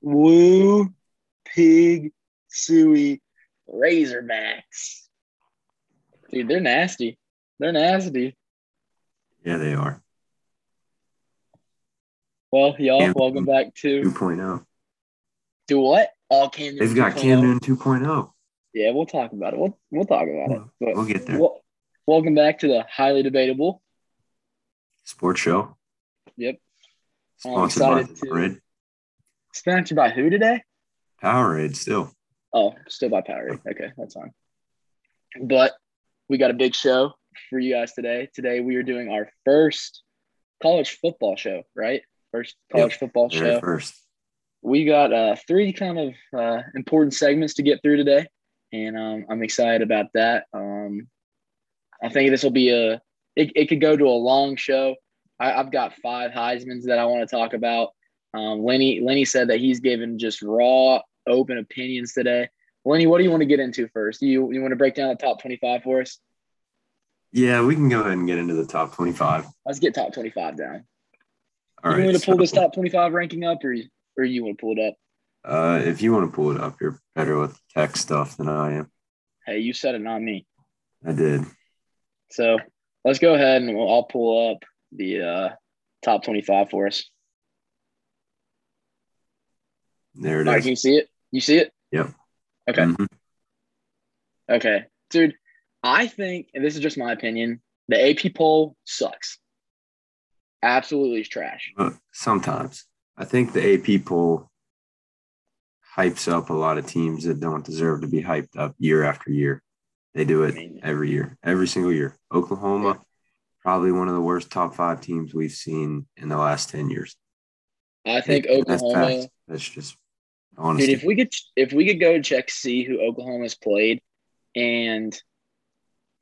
Woo Pig Sooie Razorbacks. Dude, they're nasty. They're nasty. Yeah, they are. Well, y'all, Cam welcome back to 2.0. do what? All Cam. They've got 2.0. Cam oh. Newton 2.0. Yeah, we'll talk about it. We'll we'll talk about it. But We'll get there. wel- welcome back to the highly debatable. Sports show. Yep. Sponsored by excited to- Powerade. Sponsored by who today? Powerade still. Oh, still by Powerade. Okay, that's fine. But we got a big show for you guys today. Today we are doing our first college football show, right? First college football show. first. We got uh, three kind of uh, important segments to get through today, and um, I'm excited about that. Um, I think this will be a. It, it could go to a long show. I, I've got five Heisman's that I want to talk about. Um, Lenny Lenny said that he's given just raw, open opinions today. Lenny, what do you want to get into first? You you want to break down the top 25 for us? Yeah, we can go ahead and get into the top 25. Let's get top 25 down. All you right. want to pull this top 25 ranking up, or or you want to pull it up? Uh, if you want to pull it up, you're better with tech stuff than I am. Hey, you said it, not me. I did. So let's go ahead and we'll, I'll pull up the uh, top 25 for us. There it All right, is. can you see it? You see it? Yep. Okay. Mhm. Okay. Dude, I think, and this is just my opinion, the AP poll sucks. Absolutely is trash. But sometimes I think the AP poll hypes up a lot of teams that don't deserve to be hyped up year after year. They do I it mean, every year, every single year. Oklahoma, Yeah. probably one of the worst top five teams we've seen in the last 10 years. I think That's Oklahoma, fact. That's just dude, if we could, if we could go check see who Oklahoma's played, and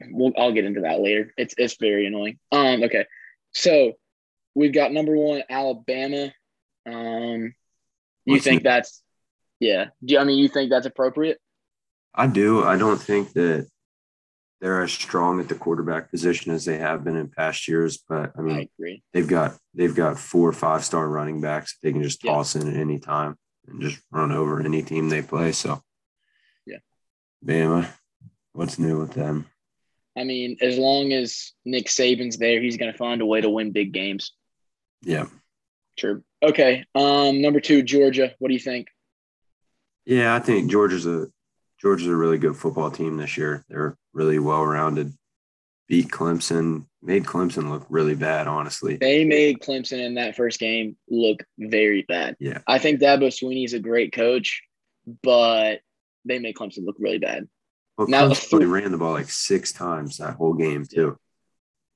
we'll, I'll get into that later. It's it's very annoying. Um, okay, so we've got number one Alabama. Um, you What's think new? that's yeah? Do you, I mean you think that's appropriate? I do. I don't think that they're as strong at the quarterback position as they have been in past years, but I mean, I they've got they've got four or five star running backs that they can just Yeah. toss in at any time and just run over any team they play. So Yeah. Bama, what's new with them? I mean, as long as Nick Saban's there, he's going to find a way to win big games. Yeah. True. Okay. Um, number two, Georgia. What do you think? Yeah, I think Georgia's a Georgia's a really good football team this year. They're really well rounded. Beat Clemson, made Clemson look really bad, honestly. They made Clemson in that first game look very bad. Yeah. I think Dabo Swinney's a great coach, but they made Clemson look really bad. Well, Now- Clemson only ran the ball like six times that whole game too,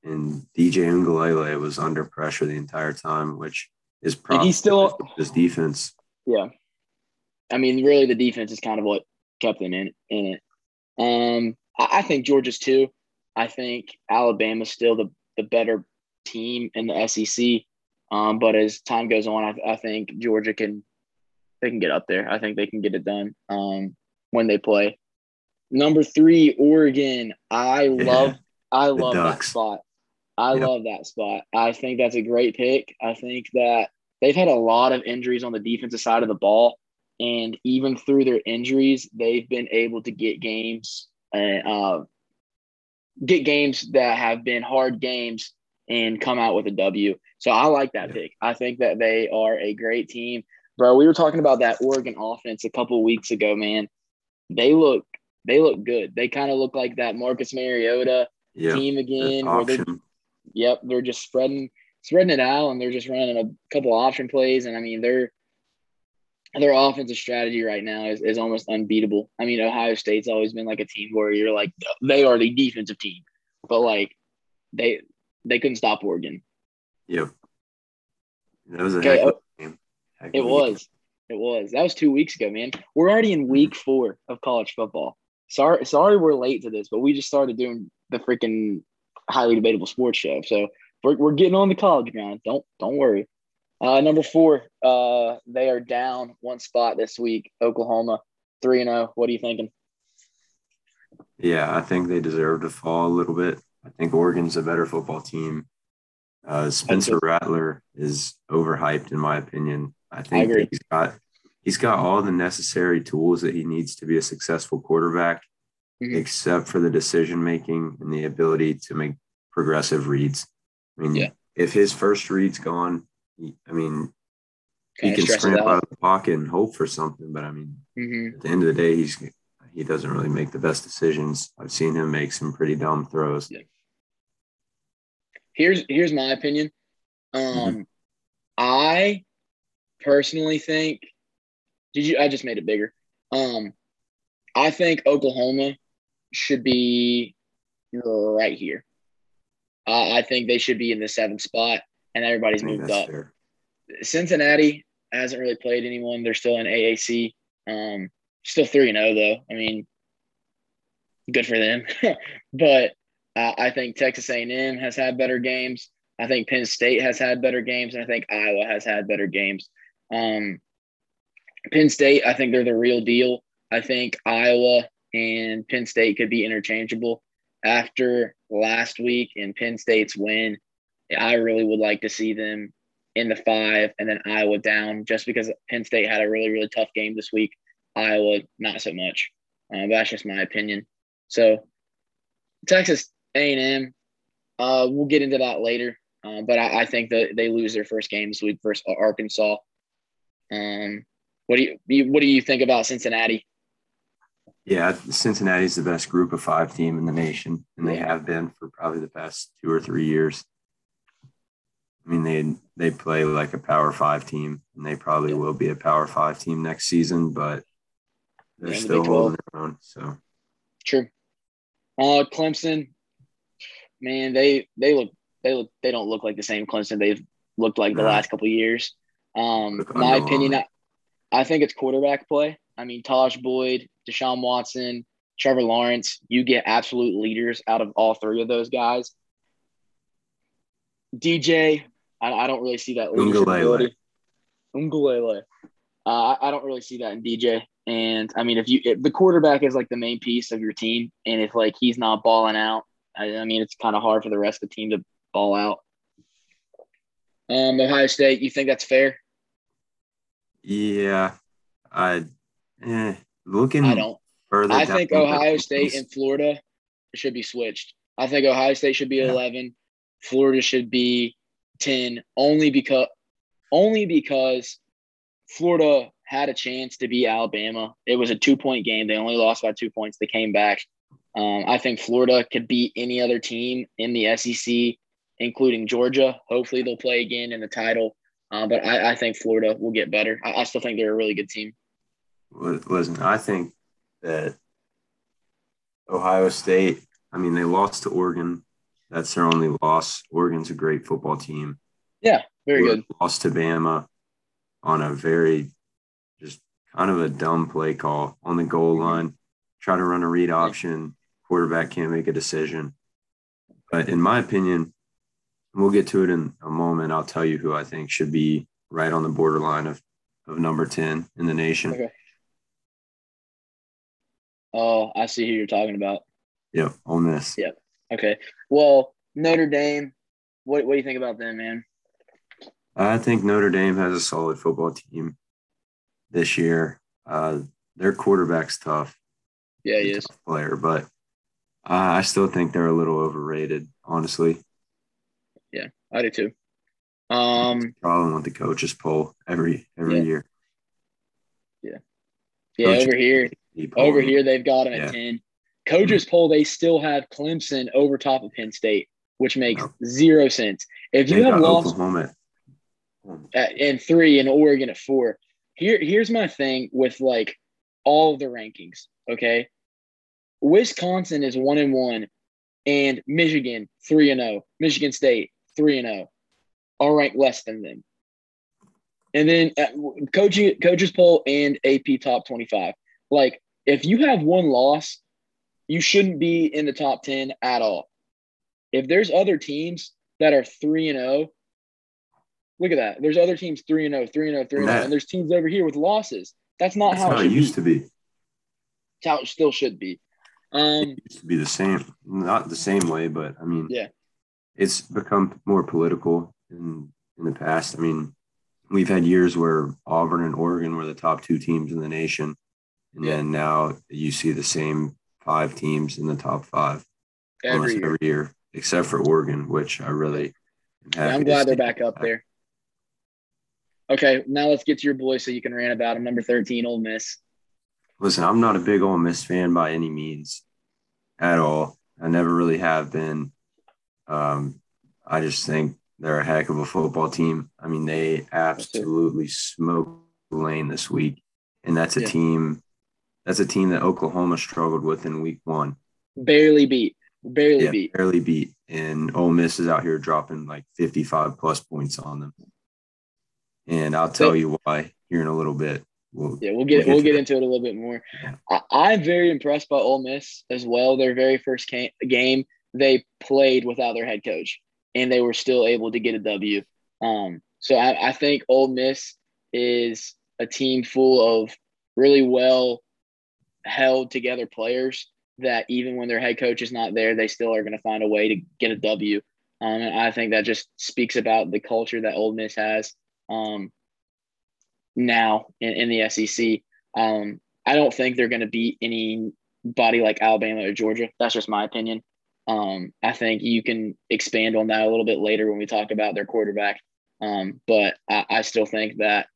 and DJ Uiagalelei was under pressure the entire time, which is probably he's still- his defense. Yeah. I mean, really, the defense is kind of what kept them in in it. Um, I, I think Georgia's too. I think Alabama's still the, the better team in the SEC. Um, but as time goes on, I, I think Georgia can they can get up there. I think they can get it done um, when they play. Number three, Oregon. I Yeah, love I love that spot. I Yep. love that spot. I think that's a great pick. I think that they've had a lot of injuries on the defensive side of the ball. And even through their injuries, they've been able to get games and uh, get games that have been hard games and come out with a W. So I like that Yeah. pick. I think that they are a great team. Bro, we were talking about that Oregon offense a couple weeks ago, man. They look they look good. They kind of look like that Marcus Mariota Yeah, team again. Where they're, yep, they're just spreading spreading it out and they're just running a couple option plays. And I mean, their their offensive strategy right now is, is almost unbeatable. I mean, Ohio State's always been like a team where you're like they are the defensive team, but like they they couldn't stop Oregon. Yep. That was a Okay, heck of oh, a game. Heck It game. was. It was. That was two weeks ago, man. We're already in mm-hmm. week four of college football. Sorry, sorry, we're late to this, but we just started doing the freaking highly debatable sports show. So we're, we're getting on the college ground. Don't don't worry. Uh, number four, uh, they are down one spot this week. Oklahoma, three and zero. What are you thinking? Yeah, I think they deserve to fall a little bit. I think Oregon's a better football team. Uh, Spencer Rattler is overhyped, in my opinion. I think agree. he's got he's got all the necessary tools that he needs to be a successful quarterback, mm-hmm. except for the decision making and the ability to make progressive reads. I mean, yeah. if his first read's gone, I mean, he can scramble out. out. of the pocket and hope for something. But I mean, mm-hmm. at the end of the day, he's he doesn't really make the best decisions. I've seen him make some pretty dumb throws. Yeah. Here's here's my opinion. Um, mm-hmm. I personally think. Did you? I just made it bigger. Um, I think Oklahoma should be right here. Uh, I think they should be in the seventh spot, and everybody's moved up. Fair. Cincinnati hasn't really played anyone. They're still in AAC. Um, still three and zero oh, though. I mean, good for them. but uh, I think Texas A&M has had better games. I think Penn State has had better games, and I think Iowa has had better games. Um, Penn State, I think they're the real deal. I think Iowa and Penn State could be interchangeable. After last week and Penn State's win, I really would like to see them in the five and then Iowa down just because Penn State had a really, really tough game this week. Iowa, not so much. Uh, that's just my opinion. So Texas A&M, uh, we'll get into that later. Uh, but I, I, think that they lose their first game this week versus Arkansas. Um, what do you what do you think about Cincinnati? Yeah, Cincinnati's the best group of five team in the nation, and they have been for probably the past two or three years. I mean, they they play like a Power Five team, and they probably yeah. will be a Power Five team next season. But they're still holding their own. So true. Uh, Clemson, man, they they look they look they don't look like the same Clemson they've looked like the last couple years. Um, my opinion, I, I think it's quarterback play. I mean, Tajh Boyd, Deshaun Watson, Trevor Lawrence. You get absolute leaders out of all three of those guys. DJ, I, I don't really see that leadership ability. Uiagalelei. Uh, I, I don't really see that in DJ. And I mean, if you if the quarterback is like the main piece of your team, and if like he's not balling out, I, I mean, it's kind of hard for the rest of the team to ball out. Um, Ohio State, you think that's fair? Yeah, I eh, looking. I don't. Further I think Ohio State and Florida should be switched. I think Ohio State should be yeah. eleven. Florida should be ten, only because only because Florida had a chance to beat Alabama. It was a two point game. They only lost by two points. They came back. Um, I think Florida could beat any other team in the SEC, including Georgia. Hopefully, they'll play again in the title. Uh, but I, I, think Florida will get better. I, I, still think they're a really good team. Listen, I think that Ohio State, I mean, they lost to Oregon. That's their only loss. Oregon's a great football team. Yeah, very Oregon good. Lost to Bama on a very just kind of a dumb play call on the goal mm-hmm. line. Try to run a read option. Quarterback can't make a decision. But in my opinion, we'll get to it in a moment. I'll tell you who I think should be right on the borderline of, of number 10 in the nation. Okay. Oh, I see who you're talking about. Yep, on this. Yep. Okay. Well, Notre Dame, what, what do you think about them, man? I think Notre Dame has a solid football team this year. Uh, their quarterback's tough. Yeah, he is. Player, but uh, I still think they're a little overrated, honestly. Yeah, I do too. Um, problem with the coaches poll every every yeah. year. Yeah, yeah. over here, over here, they've got them yeah. at ten. Coaches poll, they still have Clemson over top of Penn State, which makes no. zero sense. If you have lost Oklahoma at, and three and Oregon at four, here here's my thing with like all the rankings. Okay, Wisconsin is one and one, and Michigan three and zero. Oh. Michigan State three and zero, oh. all ranked less than them. And then uh, coach coaches poll and AP top twenty five. Like if you have one loss, you shouldn't be in the top ten at all. If there's other teams that are three and zero, oh, look at that. There's other teams three and 0, 3 and 0, 3 and 0, and there's teams over here with losses. That's not That's how, it, it used be. to be. How it still should be. Um, it used to be the same, not the same way, but I mean, yeah, it's become more political in in the past. I mean, we've had years where Auburn and Oregon were the top two teams in the nation. And yeah. then now you see the same five teams in the top five every almost year. every year, except for Oregon, which I really yeah, I'm glad they're back up there. Okay, now let's get to your boy so you can rant about him. Number 13, Ole Miss. Listen, I'm not a big Ole Miss fan by any means at all. I never really have been. Um, I just think they're a heck of a football team. I mean, they absolutely smoked Tulane this week, and that's a yeah. team. That's a team that Oklahoma struggled with in Week One. Barely beat. Barely yeah, beat. Barely beat. And Ole Miss is out here dropping like 55 plus points on them. And I'll tell you why here in a little bit. We'll, yeah, we'll get we'll get, we'll get into it a little bit more. Yeah. I, am very impressed by Ole Miss as well. Their very first game, they played without their head coach, and they were still able to get a W. Um, so I, I think Ole Miss is a team full of really well held together players that even when their head coach is not there, they still are going to find a way to get a W. Um, and I think that just speaks about the culture that Ole Miss has um, now in, in the SEC. Um, I don't think they're going to beat anybody like Alabama or Georgia. That's just my opinion. Um, I think you can expand on that a little bit later when we talk about their quarterback. Um, but I, I, still think that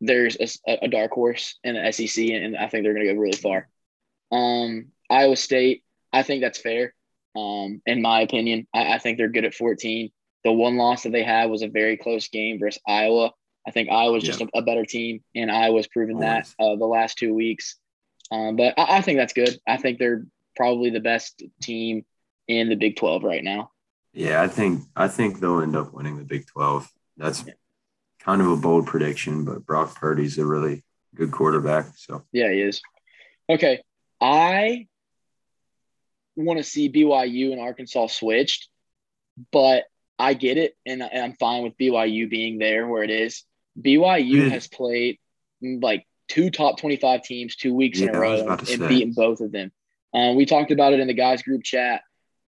there's a, a, dark horse in the SEC, and I think they're going to go really far. Um, Iowa State, I think that's fair. Um, in my opinion, I, I, think they're good at 14. The one loss that they had was a very close game versus Iowa. I think Iowa's just a, a, better team, and Iowa's proven that uh, the last two weeks. Um, but I, I, think that's good. I think they're probably the best team in the Big 12 right now. Yeah, I think I think they'll end up winning the Big 12. That's yeah. Kind of a bold prediction, but Brock Purdy's a really good quarterback. So yeah, he is. Okay, I want to see BYU and Arkansas switched, but I get it, and, I'm fine with BYU being there where it is. BYU mm. has played like two top 25 teams two weeks yeah, in a row and say. beaten both of them. Um, we talked about it in the guys group chat.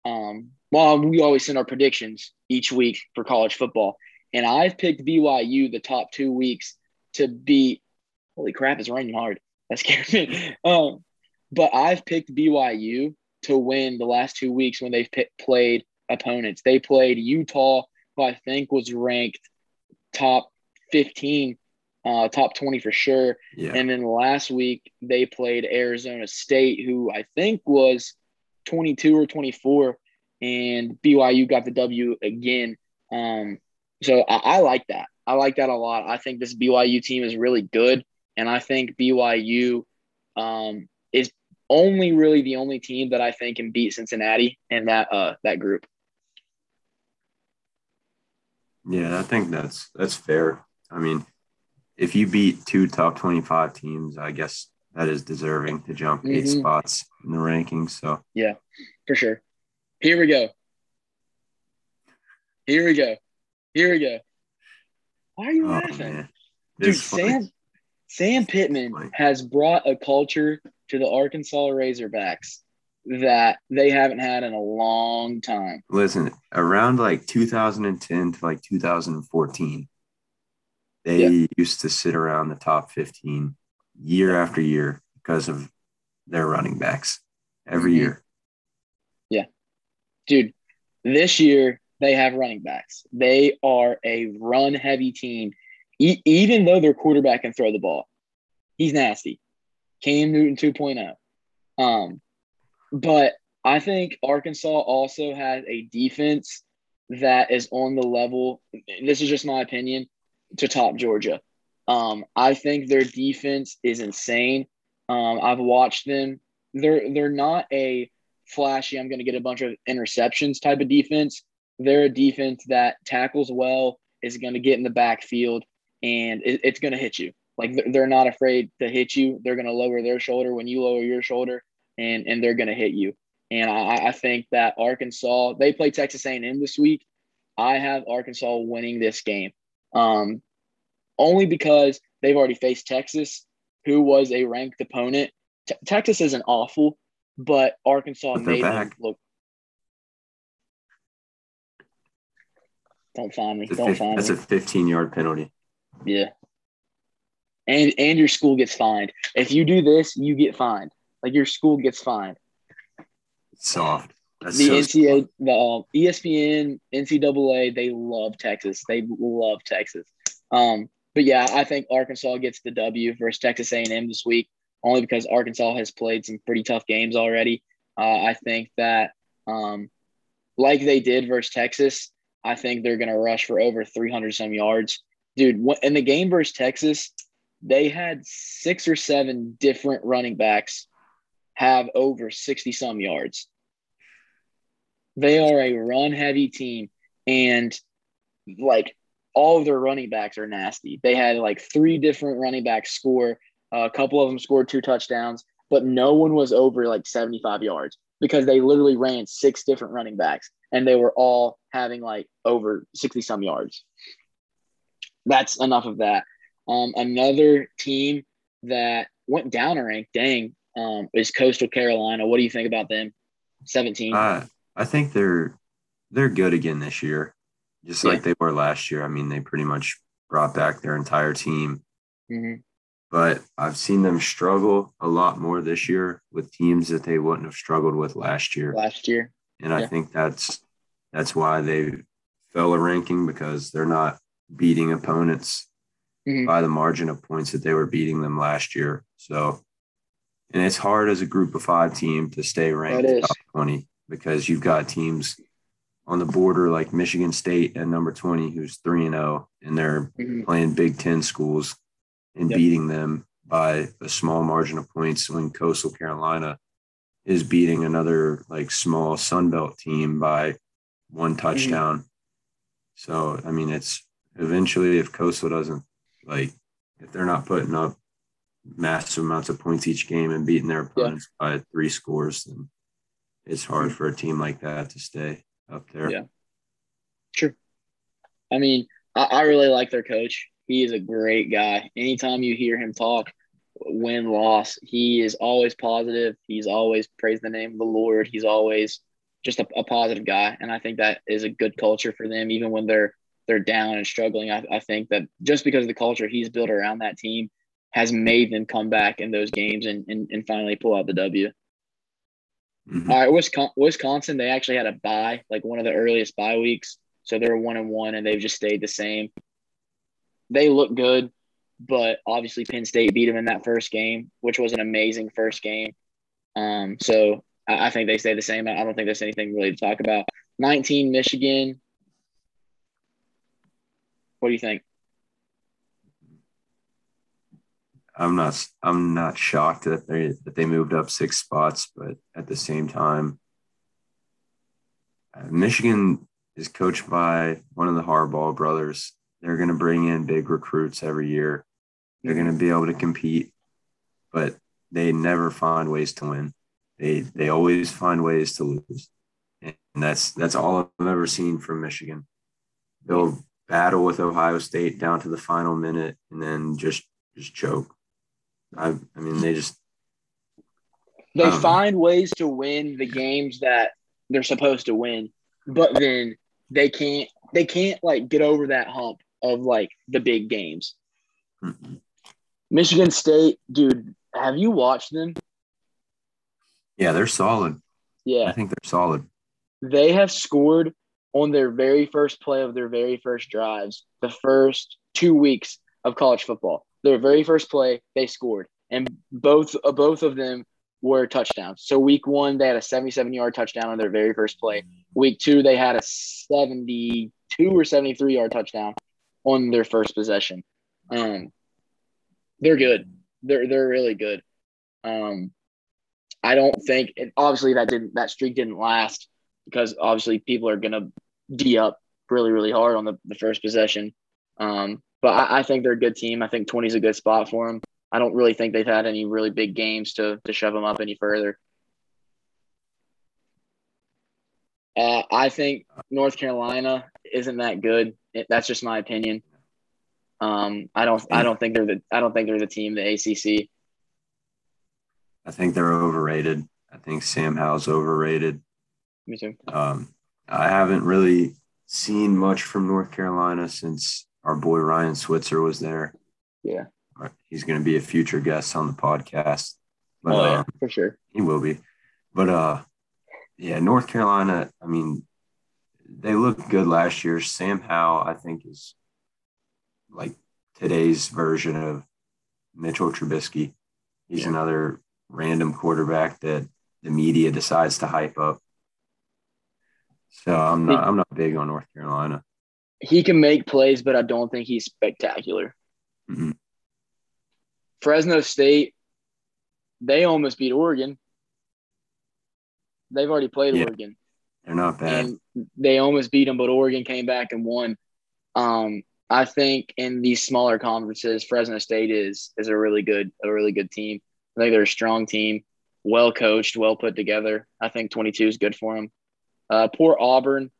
Um, well, we always send our predictions each week for college football, and I've picked BYU the top two weeks to beat. Holy crap! It's raining hard. That scared me. Um, but I've picked BYU to win the last two weeks when they've p- played opponents. They played Utah, who I think was ranked top 15, uh, top 20 for sure. Yeah. And then last week they played Arizona State, who I think was 22 or 24, and BYU got the W again. Um, so I, I like that. I like that a lot. I think this BYU team is really good, and I think BYU um, is only really the only team that I think can beat Cincinnati in that uh that group. Yeah, I think that's that's fair. I mean, if you beat two top twenty-five teams, I guess that is deserving to jump mm-hmm. eight spots in the rankings. So yeah, for sure. Here we go. Here we go. Here we go. Why are you oh, laughing? Dude, Sam Sam Pittman has brought a culture to the Arkansas Razorbacks that they haven't had in a long time. Listen, around like 2010 to like 2014, they yeah. used to sit around the top 15 year after year because of their running backs every mm-hmm. year. Yeah. Dude, this year they have running backs. They are a run heavy team, e- even though their quarterback can throw the ball. He's nasty. Cam Newton 2.0. Um, but I think Arkansas also has a defense that is on the level. This is just my opinion to top Georgia. Um, I think their defense is insane. Um, I've watched them. They're they're not a flashy. I'm going to get a bunch of interceptions type of defense. They're a defense that tackles well, is going to get in the backfield, and it, it's going to hit you. Like they're not afraid to hit you. They're going to lower their shoulder when you lower your shoulder, and and they're going to hit you. And I, I think that Arkansas they play Texas A&M this week. I have Arkansas winning this game, um, only because they've already faced Texas, who was a ranked opponent. T- Texas isn't awful, but Arkansas but made them look. Don't find me. Don't find that's me. That's a 15 yard penalty. Yeah. And and your school gets fined. If you do this, you get fined. Like your school gets fined. Soft. That's the so NCAA, the um, ESPN, NCAA, they love Texas. They love Texas. Um, but yeah, I think Arkansas gets the W versus Texas A&M this week, only because Arkansas has played some pretty tough games already. Uh, I think that, um, like they did versus Texas, I think they're going to rush for over 300 some yards. Dude, in the game versus Texas, they had six or seven different running backs have over 60 some yards. They are a run heavy team, and like all of their running backs are nasty. They had like three different running backs score. Uh, a couple of them scored two touchdowns, but no one was over like 75 yards because they literally ran six different running backs and they were all having like over 60 some yards. That's enough of that. Um, another team that went down a rank, dang, um, is Coastal Carolina. What do you think about them? 17. Uh, I think they're they're good again this year just yeah. like they were last year. I mean, they pretty much brought back their entire team. Mm-hmm. But I've seen them struggle a lot more this year with teams that they wouldn't have struggled with last year. Last year. And yeah. I think that's that's why they fell a ranking because they're not beating opponents mm-hmm. by the margin of points that they were beating them last year. So and it's hard as a group of five team to stay ranked top 20 because you've got teams on the border like Michigan State at number 20, who's 3 and 0, and they're mm-hmm. playing Big Ten schools and yep. beating them by a small margin of points when Coastal Carolina is beating another like small Sunbelt team by one mm-hmm. touchdown. Mm-hmm. So, I mean, it's eventually if Coastal doesn't like, if they're not putting up massive amounts of points each game and beating their opponents yeah. by three scores, then it's hard mm-hmm. for a team like that to stay up there. Yeah. True. I mean, I, I really like their coach. He is a great guy. Anytime you hear him talk, win, loss, he is always positive. He's always praise the name of the Lord. He's always just a, a, positive guy. And I think that is a good culture for them, even when they're they're down and struggling. I, I think that just because of the culture he's built around that team has made them come back in those games and, and, and finally pull out the W. Mm-hmm. All right, Wisconsin, they actually had a bye, like one of the earliest bye weeks. So they're one and one, and they've just stayed the same. They look good, but obviously Penn State beat them in that first game, which was an amazing first game. Um, so I, I think they stay the same. I don't think there's anything really to talk about. 19 Michigan. What do you think? I'm not I'm not shocked that they that they moved up six spots, but at the same time, uh, Michigan is coached by one of the Harbaugh brothers. They're going to bring in big recruits every year. They're going to be able to compete, but they never find ways to win. They they always find ways to lose, and that's that's all I've ever seen from Michigan. They'll battle with Ohio State down to the final minute, and then just just choke. I, I mean, they just they find ways to win the games that they're supposed to win, but then they can't they can't like get over that hump of like the big games. Mm-hmm. Michigan State, dude, have you watched them? Yeah, they're solid. Yeah. I think they're solid. They have scored on their very first play of their very first drives, the first two weeks of college football their very first play, they scored, and both uh, both of them were touchdowns. So week one, they had a 77 yard touchdown on their very first play. Week two, they had a 72 or 73 yard touchdown on their first possession. Um, they're good. They're they're really good. Um, I don't think and obviously that didn't that streak didn't last because obviously people are gonna d up really really hard on the, the first possession. Um, but I, I, think they're a good team. I think 20 is a good spot for them. I don't really think they've had any really big games to, to shove them up any further. Uh, I think North Carolina isn't that good. It, that's just my opinion. Um, I don't. I don't think they're the. I don't think they're the team. The ACC. I think they're overrated. I think Sam Howell's overrated. Me too. Um, I haven't really seen much from North Carolina since our boy Ryan Switzer was there. Yeah. He's going to be a future guest on the podcast. But, oh, yeah, um, for sure. He will be. But uh yeah, North Carolina, I mean, they looked good last year. Sam Howell, I think, is like today's version of Mitchell Trubisky. He's yeah. another random quarterback that the media decides to hype up. So I'm not I'm not big on North Carolina. He can make plays, but I don't think he's spectacular. Mm-hmm. Fresno State, they almost beat Oregon. They've already played yeah. Oregon. They're not bad. And they almost beat them, but Oregon came back and won. Um, I think in these smaller conferences, Fresno State is is a really good a really good team. I think they're a strong team, well coached, well put together. I think 22 is good for them. Uh, poor Auburn,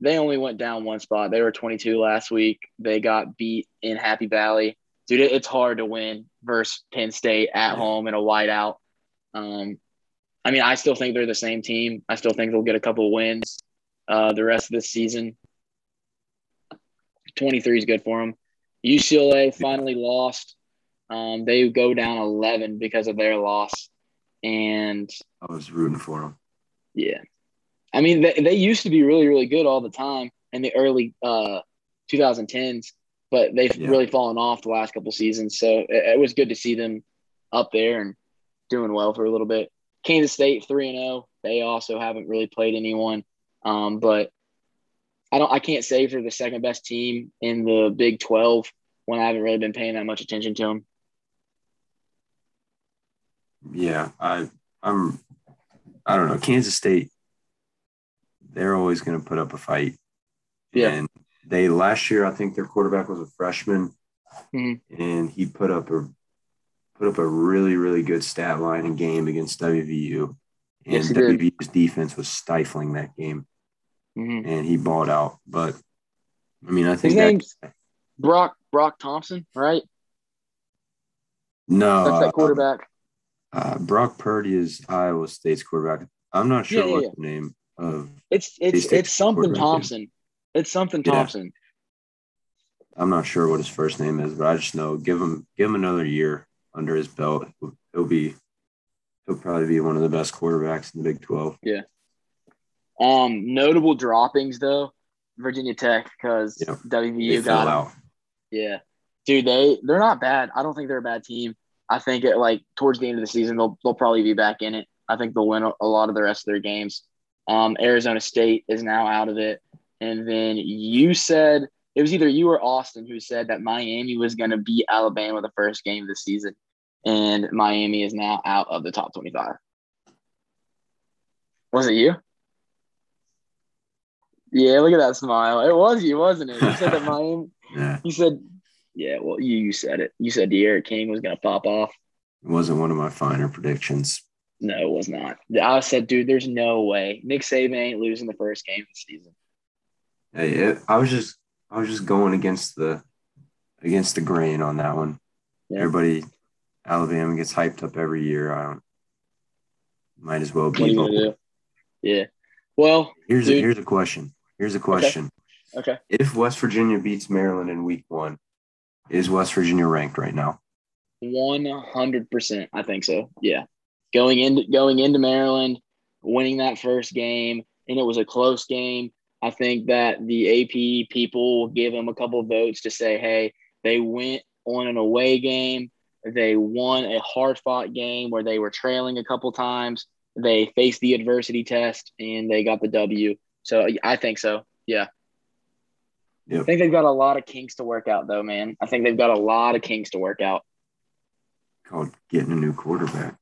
they only went down one spot. They were 22 last week. They got beat in Happy Valley. Dude, it's hard to win versus Penn State at home in a whiteout. Um, I mean, I still think they're the same team. I still think they'll get a couple wins uh, the rest of this season. 23 is good for them. UCLA finally lost. Um, they go down 11 because of their loss. And I was rooting for them. Yeah. I mean, they, they used to be really, really good all the time in the early uh, 2010s, but they've yeah. really fallen off the last couple seasons. So it, it was good to see them up there and doing well for a little bit. Kansas State three and zero. Oh. They also haven't really played anyone, um, but I don't. I can't say for the second best team in the Big Twelve when I haven't really been paying that much attention to them. Yeah, I I'm I don't know. Kansas State, they're always going to put up a fight. Yeah. And they last year, I think their quarterback was a freshman, mm-hmm. and he put up a put up a really, really good stat line and game against WVU. And yes, WVU's defense was stifling that game. Mm-hmm. And he balled out. But I mean, I think his name's Brock Brock Thompson, right? No, that's that uh, quarterback. Uh, uh, Brock Purdy is Iowa State's quarterback. I'm not sure yeah, yeah, what yeah. the name of it's it's it's something Thompson. Is. It's something Thompson. I'm not sure what his first name is, but I just know give him give him another year under his belt, he'll be he'll probably be one of the best quarterbacks in the Big Twelve. Yeah. Um, notable droppings though, Virginia Tech because yep. WVU got out. Yeah, dude, they they're not bad. I don't think they're a bad team. I think it like towards the end of the season they'll they'll probably be back in it. I think they'll win a, lot of the rest of their games. Um, Arizona State is now out of it, and then you said it was either you or Austin who said that Miami was going to beat Alabama the first game of the season, and Miami is now out of the top 25. Was it you? Yeah, look at that smile. It was you, wasn't it? You said that Miami. yeah. You said, yeah. Well, you, you said it. You said D'Eriq King was going to pop off. It wasn't one of my finer predictions. No, it was not. I said, dude, there's no way Nick Saban ain't losing the first game of the season. Hey, it, I was just I was just going against the against the grain on that one. Yeah. Everybody, Alabama gets hyped up every year. I don't. Might as well be. Yeah. Well, here's dude. a, here's a question. Here's a question. Okay. okay. If West Virginia beats Maryland in Week One, is West Virginia ranked right now? One hundred percent. I think so. Yeah. Going into going into Maryland, winning that first game, and it was a close game. I think that the AP people give them a couple votes to say, hey, they went on an away game. They won a hard fought game where they were trailing a couple times. They faced the adversity test and they got the W. So I think so. Yeah. Yep. I think they've got a lot of kinks to work out, though, man. I think they've got a lot of kinks to work out. Called getting a new quarterback.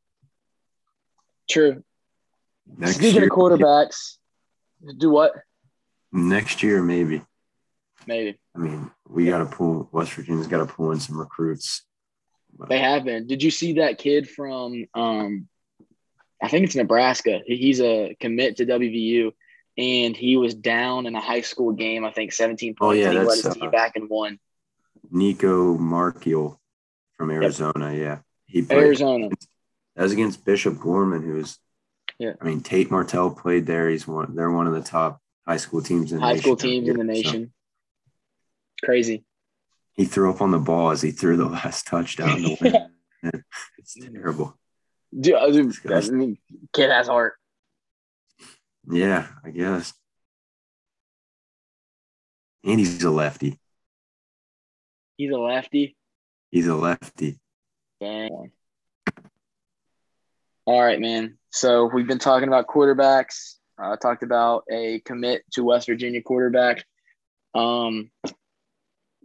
True. Next Speaking year, of quarterbacks, do what? Next year, maybe. Maybe. I mean, we got to pull. West Virginia's got to pull in some recruits. But. They have been. Did you see that kid from? um I think it's Nebraska. He's a commit to WVU, and he was down in a high school game. I think 17 points. Oh yeah, and he let his team uh, back and won. Nicco Marchiol from Arizona. Yep. Yeah, he played Arizona. That was against Bishop Gorman, who's. Yeah. I mean, Tate Martell played there. He's one. They're one of the top high school teams in high school teams in the nation. So. Crazy. He threw up on the ball as he threw the last touchdown to win. it's terrible. Dude, I mean, kid has heart. Yeah, I guess. And he's a lefty. He's a lefty. He's a lefty. Dang. All right, man. So we've been talking about quarterbacks. Uh, talked about a commit to West Virginia quarterback. Um,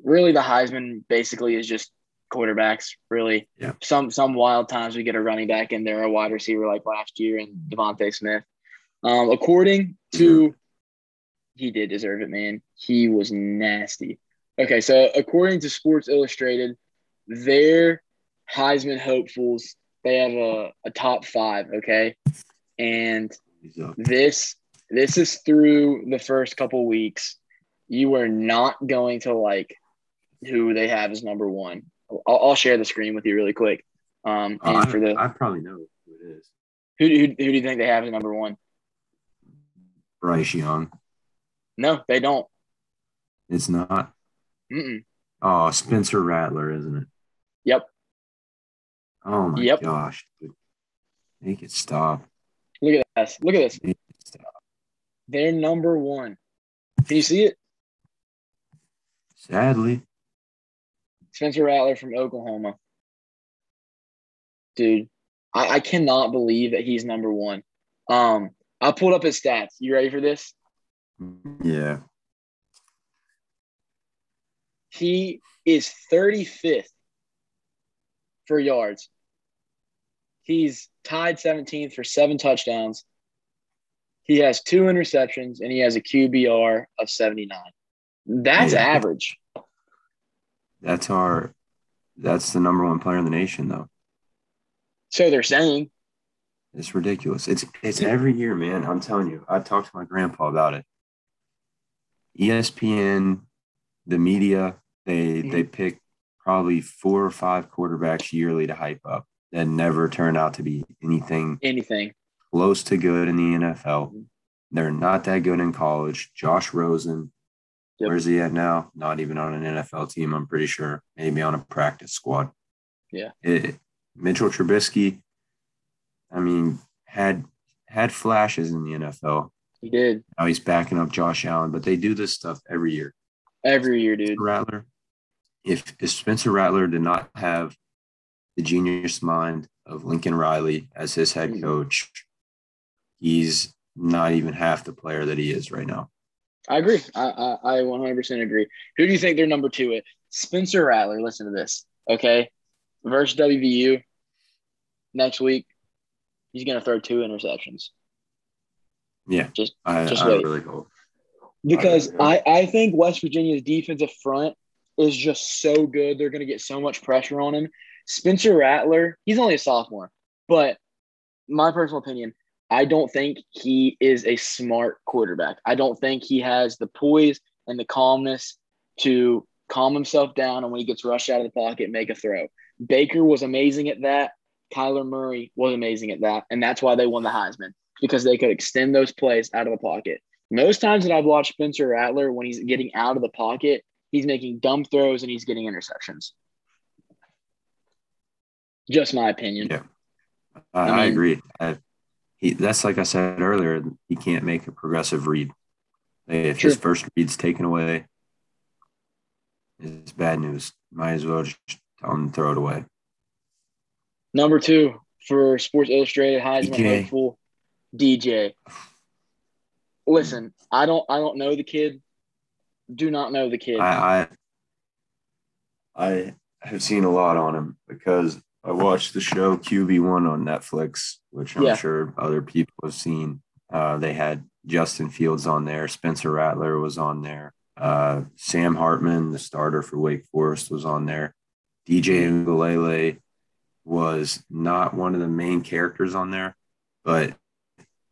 really, the Heisman basically is just quarterbacks. Really, yeah. Some some wild times we get a running back in there, a wide receiver like last year, and DeVonta Smith. Um, according to, he did deserve it, man. He was nasty. Okay, so according to Sports Illustrated, their Heisman hopefuls they have a, a top five. Okay, and this this is through the first couple weeks. You are not going to like who they have as number one. I'll, I'll share the screen with you really quick. Um, and I, for the I probably know who it is. Who, who, who do you think they have as number one? Bryce Young. No, they don't. It's not. Mm-mm. Oh, Spencer Rattler, isn't it? Yep. Oh my yep. gosh, dude. Make it stop. Look at this. Look at this. They're number one. Can you see it? Sadly. Spencer Rattler from Oklahoma. Dude, I, I cannot believe that he's number one. Um, I pulled up his stats. You ready for this? Yeah. He is 35th for yards. He's tied 17th for seven touchdowns. He has two interceptions and he has a QBR of 79. That's yeah. average. That's our that's the number one player in the nation though. So they're saying. It's ridiculous. It's it's every year, man. I'm telling you. I talked to my grandpa about it. ESPN, the media, they they pick probably four or five quarterbacks yearly to hype up that never turn out to be anything anything close to good in the NFL. Mm-hmm. They're not that good in college. Josh Rosen, yep. where's he at now? Not even on an NFL team, I'm pretty sure. Maybe on a practice squad. Yeah. It, Mitchell Trubisky, I mean, had had flashes in the NFL. He did. Now he's backing up Josh Allen, but they do this stuff every year. Every year, dude. Rattler. If, if Spencer Rattler did not have the genius mind of Lincoln Riley as his head mm-hmm. coach, he's not even half the player that he is right now. I agree. I, I, I 100% agree. Who do you think they're number two at? Spencer Rattler. Listen to this. Okay. Versus WVU next week, he's going to throw two interceptions. Yeah. Just, I, just I wait. really hope. Because I, I think West Virginia's defensive front is just so good. They're going to get so much pressure on him. Spencer Rattler, he's only a sophomore, but my personal opinion, I don't think he is a smart quarterback. I don't think he has the poise and the calmness to calm himself down and when he gets rushed out of the pocket, make a throw. Baker was amazing at that. Kyler Murray was amazing at that. And that's why they won the Heisman because they could extend those plays out of the pocket. Most times that I've watched Spencer Rattler, when he's getting out of the pocket, he's making dumb throws and he's getting interceptions. Just my opinion. Yeah, I, I, mean, I agree. I, he, that's like I said earlier. He can't make a progressive read. If true. his first read's taken away, it's bad news. Might as well just tell him to throw it away. Number two for Sports Illustrated Heisman DJ. hopeful, DJ. Listen, I don't I don't know the kid. Do not know the kid. I I, I have seen a lot on him because I watched the show QB1 on Netflix, which I'm yeah. sure other people have seen. Uh, they had Justin Fields on there. Spencer Rattler was on there. Uh, Sam Hartman, the starter for Wake Forest, was on there. DJ Uiagalelei was not one of the main characters on there, but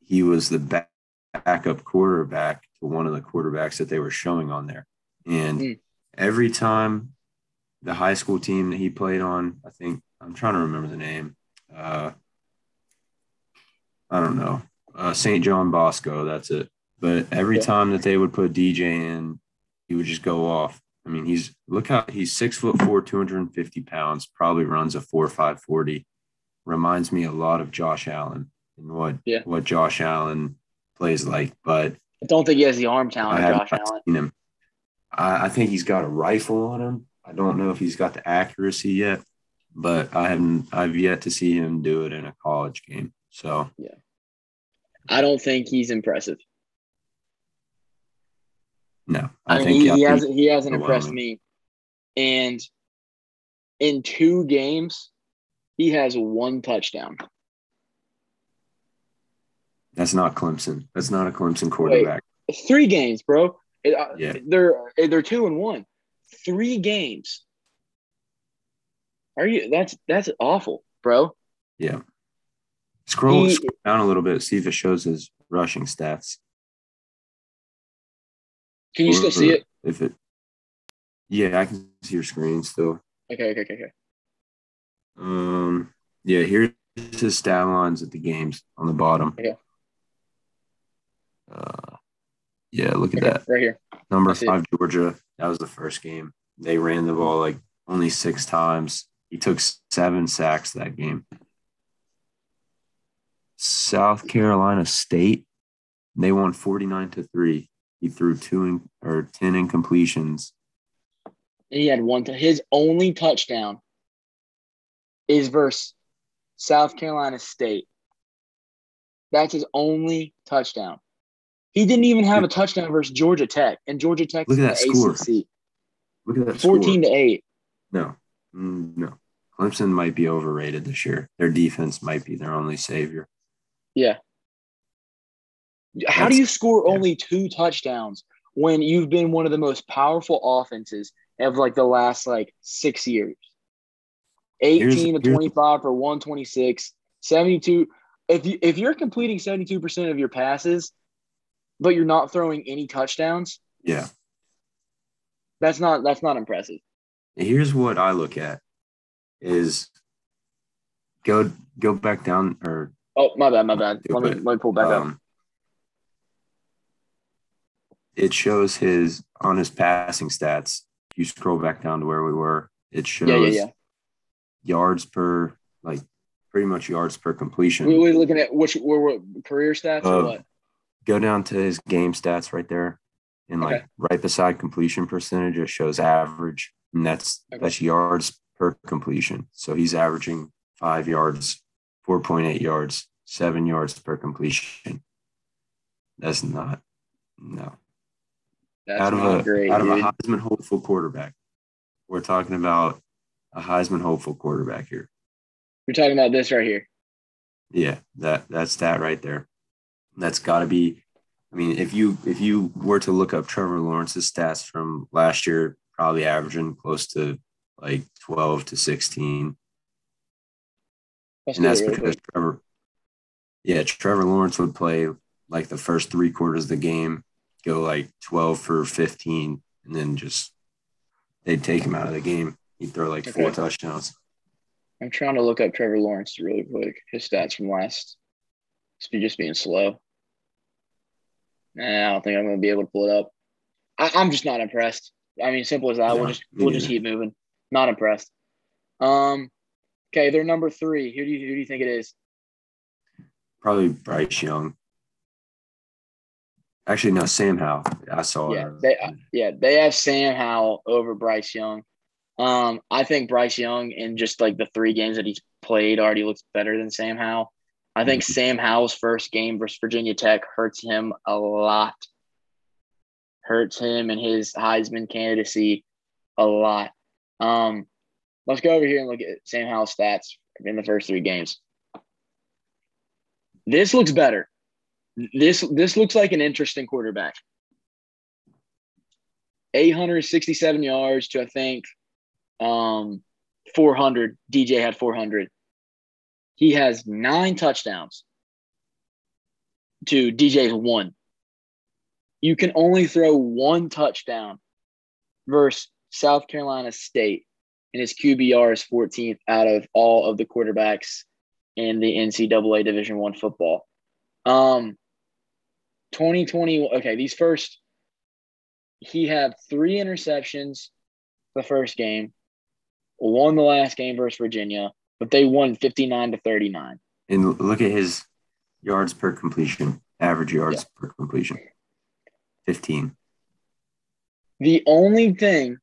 he was the back, backup quarterback to one of the quarterbacks that they were showing on there. And mm. every time the high school team that he played on, I think I'm trying to remember the name. Uh, I don't know. Uh, St. John Bosco, that's it. But every yeah. time that they would put DJ in, he would just go off. I mean, he's look how he's six foot four, 250 pounds, probably runs a four five forty. Reminds me a lot of Josh Allen and what yeah. what Josh Allen plays like, but I don't think he has the arm talent I of Josh Allen. Seen him. I, I think he's got a rifle on him. I don't know if he's got the accuracy yet, but I haven't I've yet to see him do it in a college game. So yeah. I don't think he's impressive. No, I, I mean, he, he hasn't he hasn't impressed me. And in two games, he has one touchdown. That's not Clemson. That's not a Clemson quarterback. Wait, three games, bro. Uh, yeah. They're they're two and one. Three games. Are you? That's that's awful, bro. Yeah. Scroll, he, scroll down a little bit. See if it shows his rushing stats. Can you or, still see it? If it, yeah, I can see your screen still. Okay, okay, okay, okay. Um, yeah, here's his stat lines at the games on the bottom. Yeah. Uh, yeah, look at okay, that. Right here. Number five, it. Georgia. That was the first game. They ran the ball like only six times. He took seven sacks that game. South Carolina State, they won 49 to 3. He threw two in, or 10 incompletions. He had one to his only touchdown is versus South Carolina State. That's his only touchdown. He didn't even have a touchdown versus Georgia Tech, and Georgia Tech look at that score. ACC. Look at that 14 score. to 8. No, mm, no. Clemson might be overrated this year. Their defense might be their only savior. Yeah. How do you score only two touchdowns when you've been one of the most powerful offenses of like the last like six years? 18 here's, to 25 for 126, 72. If you if you're completing 72% of your passes, but you're not throwing any touchdowns, yeah. That's not that's not impressive. Here's what I look at is go go back down or oh my bad, my bad. Let me let me pull back um, up. It shows his on his passing stats. If you scroll back down to where we were, it shows yeah, yeah, yeah yards per like pretty much yards per completion. We are looking at which were career stats uh, or what? Go down to his game stats right there, and like okay. right beside completion percentage, it shows average, and that's okay. that's yards per completion. So he's averaging five yards, four point eight yards, seven yards per completion. That's not no. That's out of a great, out dude. of a Heisman hopeful quarterback. We're talking about a Heisman hopeful quarterback here. We're talking about this right here. Yeah, that that's that right there. That's got to be. I mean, if you if you were to look up Trevor Lawrence's stats from last year, probably averaging close to like 12 to 16. Let's and that's because. Trevor, yeah, Trevor Lawrence would play like the first three quarters of the game, go like 12 for 15, and then just they'd take him out of the game. He'd throw like okay. four touchdowns. I'm trying to look up Trevor Lawrence really quick. His stats from last. Just being slow. Nah, I don't think I'm going to be able to pull it up. I, am just not impressed. I mean, simple as that. No, we'll just we'll just keep moving. Not impressed. Um. Okay, they're number three. Who do you who do you think it is? Probably Bryce Young. Actually, no, Sam Howell. I saw yeah, it. They, yeah, they have Sam Howell over Bryce Young. Um, I think Bryce Young in just like the three games that he's played already looks better than Sam Howell. I think mm-hmm. Sam Howell's first game versus Virginia Tech hurts him a lot. Hurts him and his Heisman candidacy a lot. Um, let's go over here and look at Sam Howell's stats in the first three games. This looks better. This this looks like an interesting quarterback. 867 yards to I think um, 400. DJ had 400. He has nine touchdowns to DJ's one. You can only throw one touchdown versus South Carolina State, and his QBR is 14th out of all of the quarterbacks in the NCAA Division One football. Um, 2020. Okay, these first, he had three interceptions the first game, won the last game versus Virginia, but they won 59 to 39. And look at his yards per completion, average yards yeah. per completion 15. The only thing,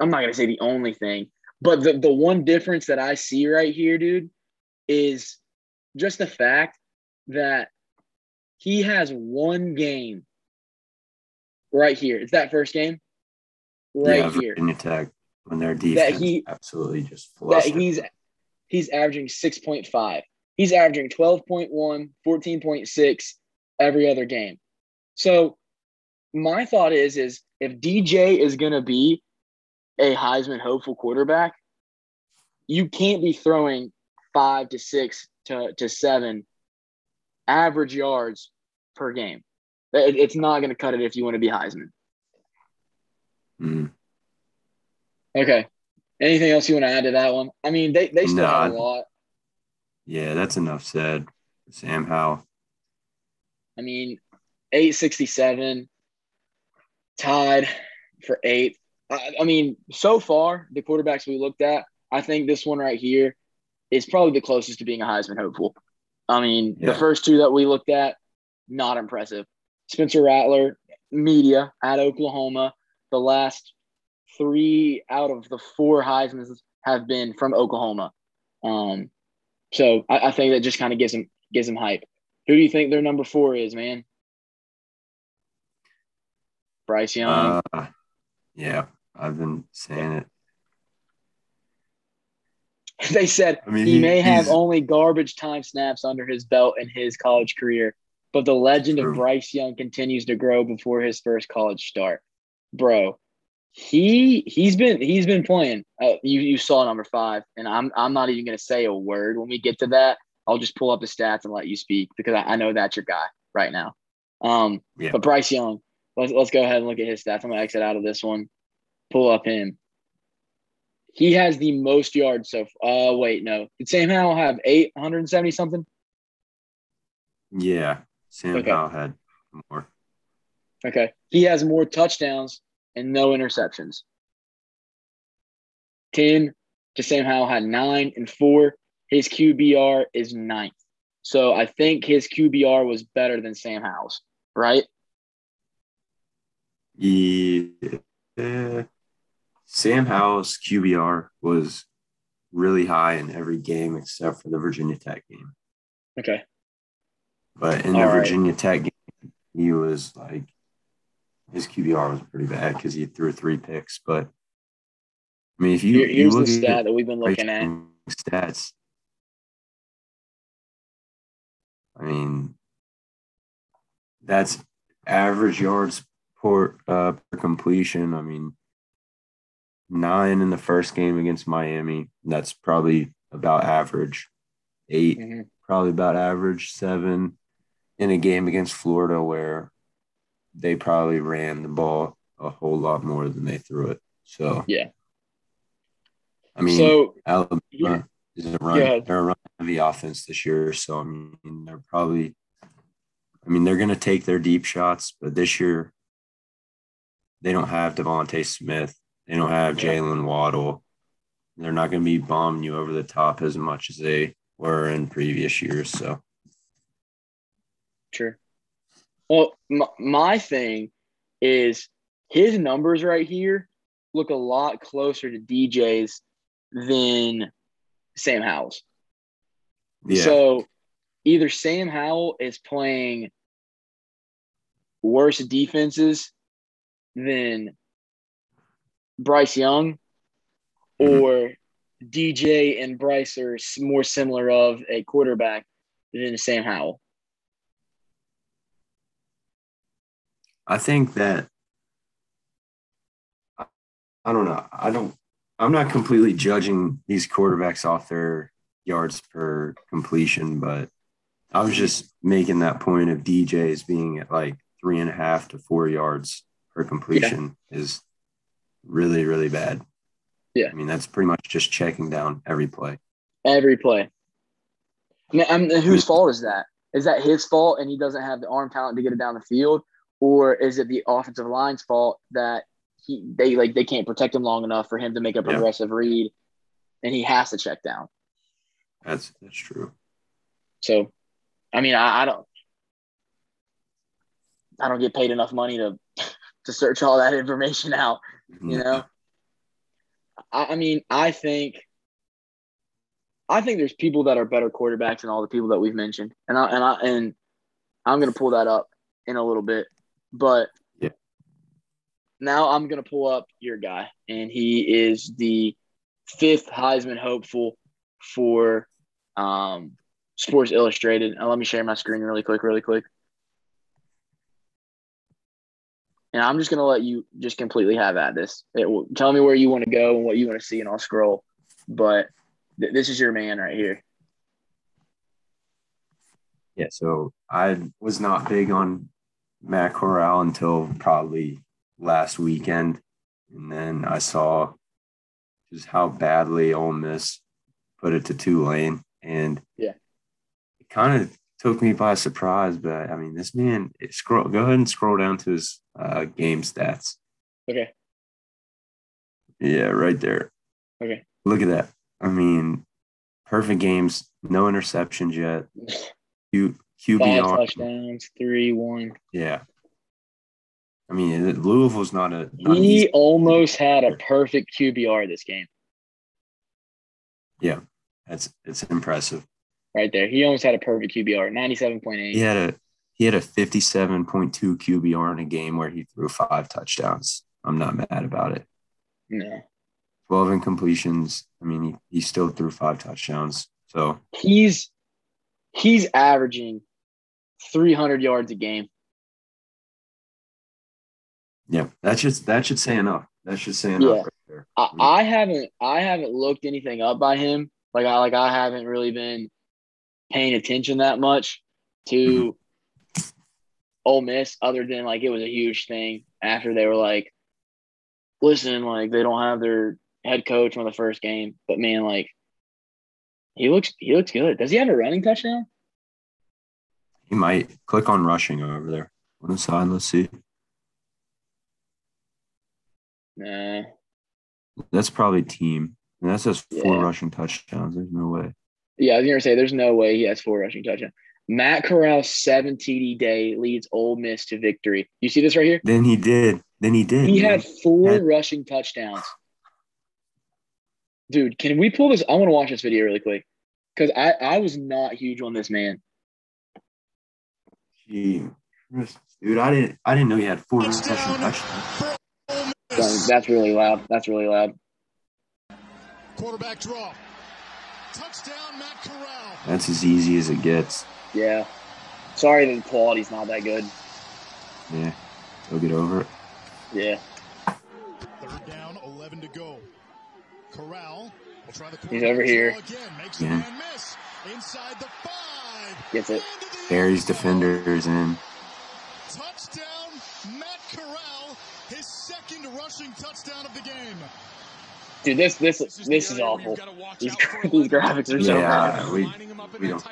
I'm not going to say the only thing, but the, the one difference that I see right here, dude, is just the fact that he has one game right here. It's that first game right yeah, here. Virginia Tech when their defense that he, absolutely just that he's he's averaging 6.5. He's averaging 12.1, 14.6 every other game. So my thought is is if DJ is going to be a Heisman hopeful quarterback, you can't be throwing 5 to 6 to to 7 average yards per game. It, it's not going to cut it if you want to be Heisman. Mm. Okay. Anything else you want to add to that one? I mean, they, they still have a lot. Yeah, that's enough said. Sam Howell. I mean, 867, tied for eighth. I, I mean, so far, the quarterbacks we looked at, I think this one right here is probably the closest to being a Heisman hopeful. I mean, yeah. the first two that we looked at, not impressive. Spencer Rattler, media at Oklahoma. The last three out of the four Heisman's have been from Oklahoma. Um, so I, I think that just kind of gives them gives them hype. Who do you think their number four is, man? Bryce Young. Uh, yeah, I've been saying it. They said I mean, he, he may have only garbage time snaps under his belt in his college career, but the legend true. of Bryce Young continues to grow before his first college start. Bro, he he's been he's been playing. Uh, you you saw number five, and I'm I'm not even gonna say a word when we get to that. I'll just pull up the stats and let you speak because I, I know that's your guy right now. Um, yeah. but Bryce Young, let's let's go ahead and look at his stats. I'm gonna exit out of this one. Pull up him. He has the most yards so. Uh, wait, no. Did Sam Howell have eight hundred and seventy something? Yeah, Sam okay. Howell had more. Okay, he has more touchdowns and no interceptions. 10 to Sam Howell had nine and four. His QBR is ninth. So I think his QBR was better than Sam Howell's, right? Yeah. Sam Howell's QBR was really high in every game except for the Virginia Tech game. Okay. But in All the right. Virginia Tech game, he was like his QBR was pretty bad because he threw three picks. But I mean, if you, Here, here's you the stat that we've been looking at stats, I mean, that's average yards per uh, per completion. I mean, nine in the first game against Miami. That's probably about average. 8 mm-hmm. probably about average. Seven in a game against Florida where they probably ran the ball a whole lot more than they threw it. So yeah, I mean, so Alabama yeah. is a run. Yeah. They're a run heavy offense this year, so I mean, they're probably. I mean, they're going to take their deep shots, but this year they don't have DeVonta Smith. They don't have Jaylen Waddle. They're not going to be bombing you over the top as much as they were in previous years. So, sure. Well, my, my thing is his numbers right here look a lot closer to DJ's than Sam Howell's. Yeah. So either Sam Howell is playing worse defenses than Bryce Young, mm-hmm. or DJ and Bryce are more similar of a quarterback than Sam Howell. I think that I don't know. I don't. I'm not completely judging these quarterbacks off their yards per completion, but I was just making that point of DJs being at like three and a half to four yards per completion yeah. is really, really bad. Yeah. I mean, that's pretty much just checking down every play. Every play. I mean, whose fault is that? Is that his fault and he doesn't have the arm talent to get it down the field? or is it the offensive line's fault that he they like they can't protect him long enough for him to make a progressive yeah. read, and he has to check down. That's that's true. So, I mean, I, I don't, I don't get paid enough money to to search all that information out. You know, I, I mean, I think I think there's people that are better quarterbacks than all the people that we've mentioned, and I and I and I'm gonna pull that up in a little bit, but yeah. now I'm gonna pull up your guy, and he is the fifth Heisman hopeful for um, Sports Illustrated. And let me share my screen really quick, really quick. And I'm just gonna let you just completely have at this. It, tell me where you want to go and what you want to see, and I'll scroll. But th- this is your man right here. Yeah, so I was not big on Matt Corral until probably last weekend, and then I saw just how badly Ole Miss put it to Tulane, and yeah, it kind of took me by surprise. But I mean, this man, scroll. Go ahead and scroll down to his uh, game stats. Okay. Yeah, right there. Okay. Look at that. I mean, perfect games, no interceptions yet. Q, QBR. Five touchdowns, three, one. Yeah. I mean, Louisville's not a. Not he almost had a perfect QBR this game. Yeah, that's it's impressive. Right there, he almost had a perfect QBR, ninety-seven point eight. He had a he had a fifty-seven point two QBR in a game where he threw five touchdowns. I'm not mad about it. No. 12 incompletions. I mean, he, he still threw five touchdowns. So he's he's averaging 300 yards a game. Yeah, that should that should say enough. That should say enough. Yeah. Right I, I haven't I haven't looked anything up by him. Like I like I haven't really been paying attention that much to mm-hmm. Ole Miss, other than like it was a huge thing after they were like, listen, like they don't have their head coach on the first game. But man, like he looks he looks good. Does he have a running touchdown? He might click on rushing over there on the side. Let's see. Nah. That's probably team. And that says four yeah. rushing touchdowns. There's no way. Yeah, I was gonna say there's no way he has four rushing touchdowns. Matt Corral's seven TD day leads Ole Miss to victory. You see this right here? Then he did. Then he did. He man. had four had... rushing touchdowns dude, can we pull this? I want to watch this video really quick because I I was not huge on this man. Gee, dude, I didn't I didn't know he had four rushing touchdowns. That's really loud. That's really loud. Quarterback draw. Touchdown, Matt Corral. That's as easy as it gets. Yeah. Sorry the quality's not that good. Yeah. They'll get over it. Yeah. Third down, 11 to go. Corral will try the He's over here. Yeah. Gets it. Barry's defenders in. Touchdown, Matt Corral, his second rushing touchdown of the game. Dude, this this this, this is awful. These, these graphics are so yeah, bad. We, we don't.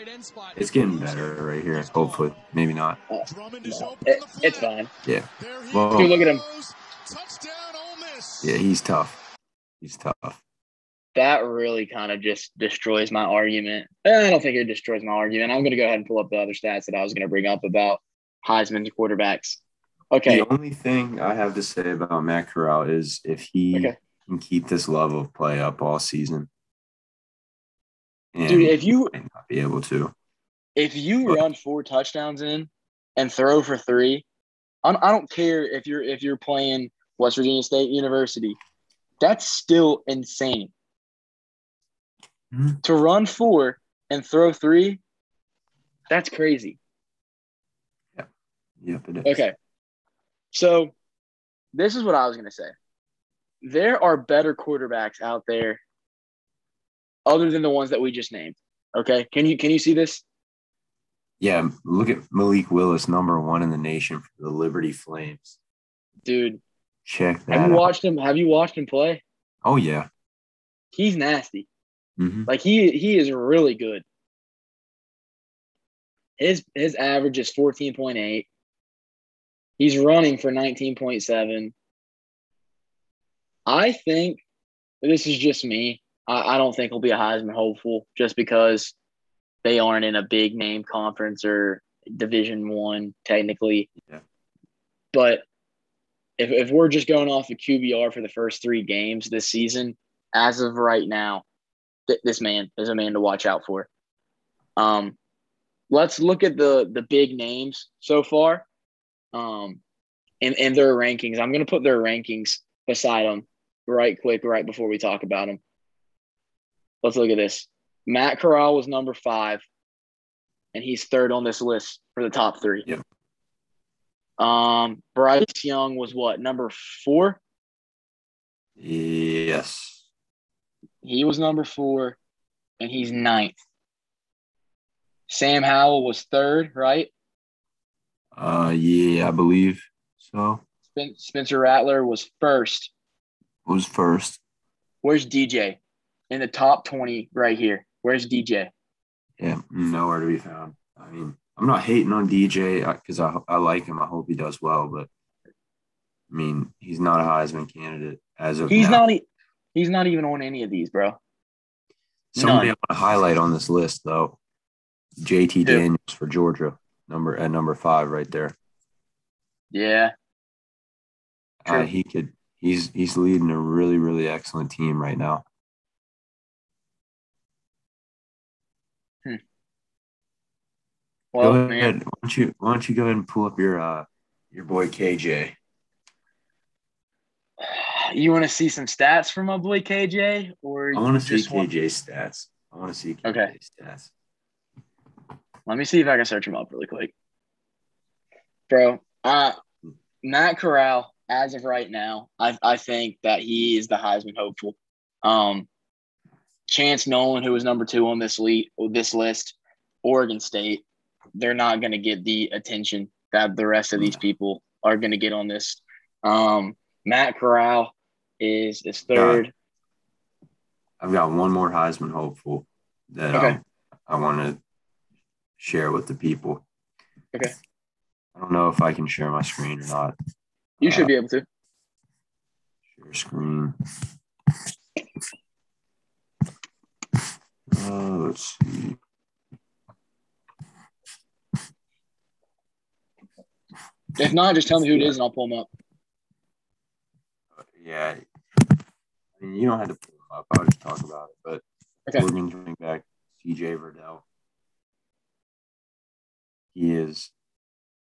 It's getting better right here. Hopefully, maybe not. Uh, no, it, it's fine. Yeah. Well, Dude, look at him. Yeah, he's tough. He's tough that really kind of just destroys my argument. Eh, I don't think it destroys my argument. I'm going to go ahead and pull up the other stats that I was going to bring up about Heisman quarterbacks. Okay. The only thing I have to say about Matt Corral is if he okay. Can keep this level of play up all season, dude, if you not be able to, if you but, run four touchdowns in and throw for three, I'm, I don't care if you're if you're playing West Virginia State University, that's still insane. Mm-hmm. To run four and throw three, that's crazy. Yep. Yep, it is. Okay. So this is what I was going to say. There are better quarterbacks out there other than the ones that we just named. Okay. Can you can you see this? Yeah, look at Malik Willis, number one in the nation for the Liberty Flames. Dude. Check that. Have you out. watched him? Have you watched him play? Oh yeah. He's nasty. Mm-hmm. Like he he is really good. His his average is 14.8. He's running for 19.7. I think this is just me. I, I don't think he'll be a Heisman hopeful just because they aren't in a big name conference or Division One technically. Yeah. But if if we're just going off the QBR for the first three games this season, as of right now, th- this man is a man to watch out for. Um, let's look at the the big names so far, um, and and their rankings. I'm going to put their rankings beside them right quick, right before we talk about them. Let's look at this. Matt Corral was number five, and he's third on this list for the top three. Yep. Um, Bryce Young was what number four? Yes. He was number four, and he's ninth. Sam Howell was third, right? Uh, yeah, I believe so. Spencer Rattler was first. Was first. Where's DJ? In the top 20 right here. Where's DJ? Yeah, nowhere to be found. I mean, I'm not hating on DJ because I, I like him. I hope he does well, but I mean, he's not a Heisman candidate as of He's now. not. He's not even on any of these, bro. Somebody I want to highlight on this list though, JT Daniels for Georgia, number at number five right there. Yeah. Uh, he could. He's he's leading a really really excellent team right now. Well, go man. Why don't you Why don't you go ahead and pull up your uh your boy KJ? you want to see some stats from my boy KJ, or I want to see just want- KJ stats. I want to see KJ Okay. stats. Let me see if I can search him up really quick, bro. Uh, Matt Corral, as of right now, I I think that he is the Heisman hopeful. Um, Chance Nolan, who was number two on this lead, this list, Oregon State, they're not going to get the attention that the rest of these people are going to get on this. Um, Matt Corral is is third. I've got one more Heisman hopeful that Okay. um, I want to share with the people. Okay. I don't know if I can share my screen or not. You should Uh, be able to. Share screen. Uh, let's see. If not, just tell me who it is and I'll pull him up. Yeah. I mean, you don't have to pull them up. I'll just talk about it. But Okay. Oregon's running back CJ Verdell. He is.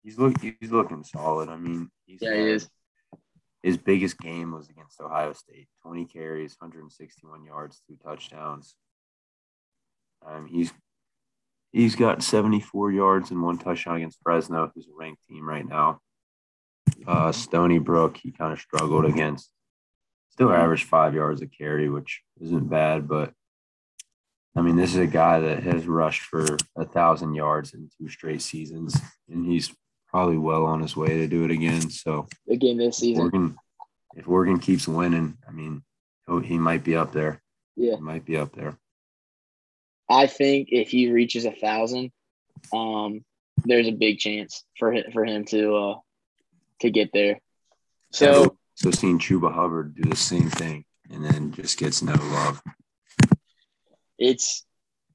He's look. He's looking solid. I mean, he's Yeah, he is. His biggest game was against Ohio State. Twenty carries, 161 yards, two touchdowns. Um, he's he's got 74 yards and one touchdown against Fresno, who's a ranked team right now. Uh, Stony Brook, he kind of struggled against. Still averaged five yards a carry, which isn't bad, but I mean, this is a guy that has rushed for a thousand yards in two straight seasons, and he's probably well on his way to do it again. So Again this season. Oregon, if Oregon keeps winning, I mean, he might be up there. Yeah. He might be up there. I think if he reaches a thousand, um, there's a big chance for him, for him to uh to get there. So so seeing Chuba Hubbard do the same thing and then just gets no love. it's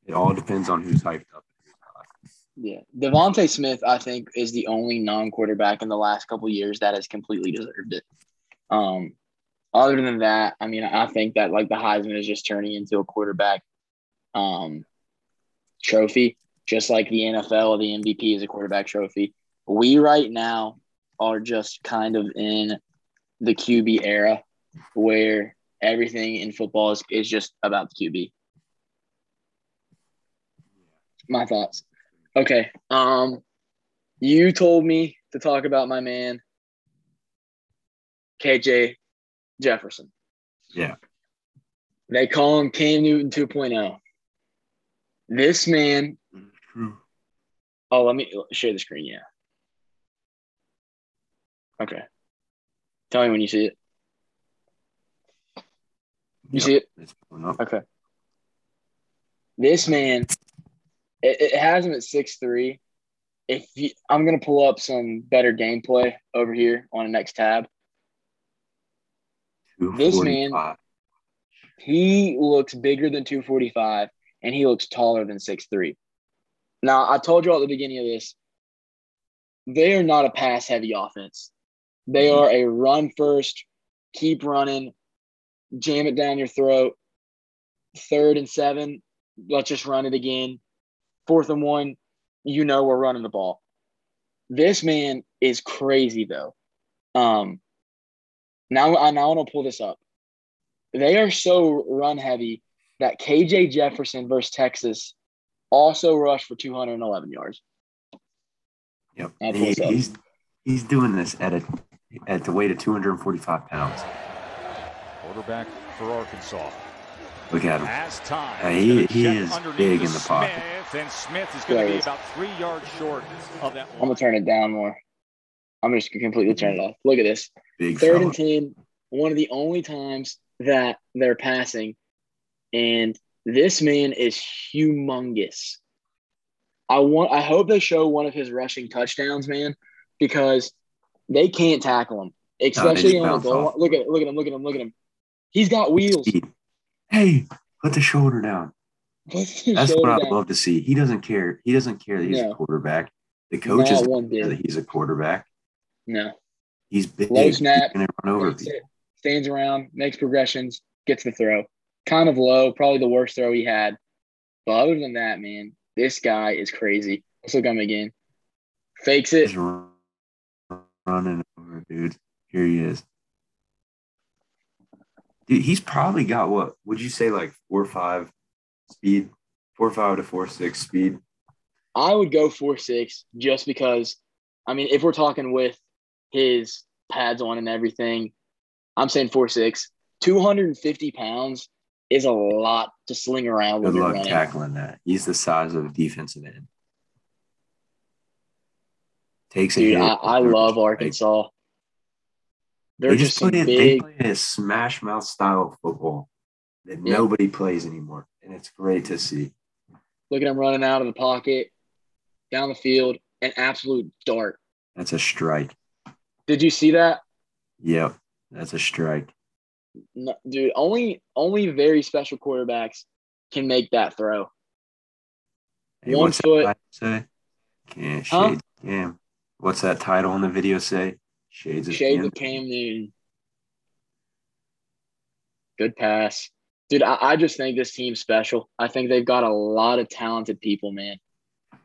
It all depends on who's hyped up. Yeah. DeVonta Smith, I think, is the only non-quarterback in the last couple years that has completely deserved it. Um, other than that, I mean, I think that like the Heisman is just turning into a quarterback um trophy, just like the NFL, the MVP is a quarterback trophy. We right now are just kind of in the QB era where everything in football is, is just about the QB. My thoughts. Okay. Um you told me to talk about my man KJ Jefferson. Yeah. They call him Cam Newton 2.0. This man, oh, let me share the screen. Yeah. Okay. Tell me when you see it. You Yep, see it? Okay. This man, it, it has him at six three. If you, I'm gonna pull up some better gameplay over here on the next tab. This man, he looks bigger than 245 and he looks taller than 6'3. Now, I told you at the beginning of this, they are not a pass heavy offense. They mm-hmm. are a run first, keep running, jam it down your throat. Third and seven, let's just run it again. Fourth and one, you know we're running the ball. This man is crazy though. Um, now I now want to pull this up. They are so run heavy that KJ Jefferson versus Texas also rushed for 211 yards. Yep. He, he's he's doing this at a at the weight of 245 pounds. Quarterback for Arkansas. Look at him. Uh, he he is big in the pocket. And Smith is going to be about three yards short of that. I'm gonna turn it down more. I'm just gonna completely turn it off. Look at this. Big Third fella. and ten. One of the only times that they're passing, and this man is humongous. I want. I hope they show one of his rushing touchdowns, man, because they can't tackle him, especially no, on the goal. Look at look at him. Look at him. Look at him. He's got wheels. Hey, put the shoulder down. That's what I love to see. He doesn't care. He doesn't care that he's no. a quarterback. The coach is that he's a quarterback. No. He's big. Low snap. He's run over Stands around, makes progressions, gets the throw. Kind of low, probably the worst throw he had. But other than that, man, this guy is crazy. Let's look at him again. Fakes it. He's running over, dude. Here he is. He's probably got what would you say like four or five speed, four or five to four six speed. I would go four six just because. I mean, if we're talking with his pads on and everything, I'm saying four six. Two hundred and fifty pounds is a lot to sling around. Good luck tackling that. He's the size of a defensive end. Takes Dude, I, I love Arkansas. They're they just, just play, big... they play a smash mouth style of football that yeah. nobody plays anymore, and it's great to see. Look at him running out of the pocket, down the field, an absolute dart. That's a strike. Did you see that? Yep, that's a strike. No, dude, only only very special quarterbacks can make that throw. Hey, One foot. Say? Can't huh? shade What's that title in the video say? Shades of Shades Cam. of. Good pass. Dude, I, I just think this team's special. I think they've got a lot of talented people, man.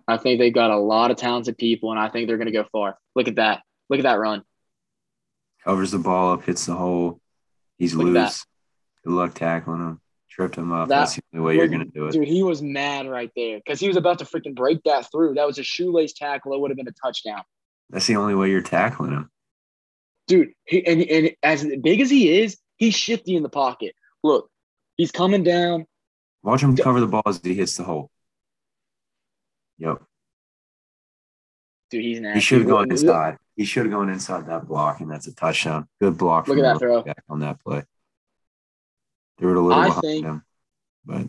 I think they've got a lot of talented people, and I think they're going to go far. Look at that. Look at that run. Covers the ball up, hits the hole. He's Look loose. Good luck tackling him. Tripped him up. That, That's the only way you're going to do it. Dude, he was mad right there because he was about to freaking break that through. That was a shoelace tackle. It would have been a touchdown. That's the only way you're tackling him dude. He, and and as big as he is, he's shifty in the pocket. Look, he's coming down. Watch him cover the ball as he hits the hole. Yep. Dude, he's nasty. He should have gone inside. He should have gone inside that block, and that's a touchdown. Good block. Look at that throw on that play. Threw it a little I behind think him, but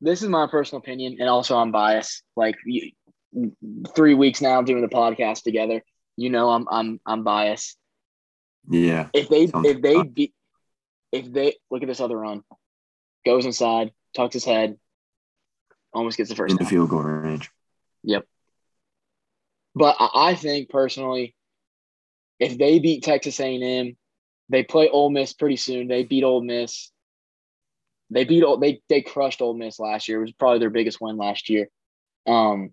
this is my personal opinion, and also I'm biased. Like three weeks now doing the podcast together, you know I'm I'm I'm biased. Yeah. If they Sounds if they fun. beat if they look at this other run, goes inside, tucks his head, almost gets the first in the field goal range. Yep. But I think personally, if they beat Texas A&M, they play Ole Miss pretty soon. They beat Ole Miss. They beat they they crushed Ole Miss last year. It was probably their biggest win last year. Um,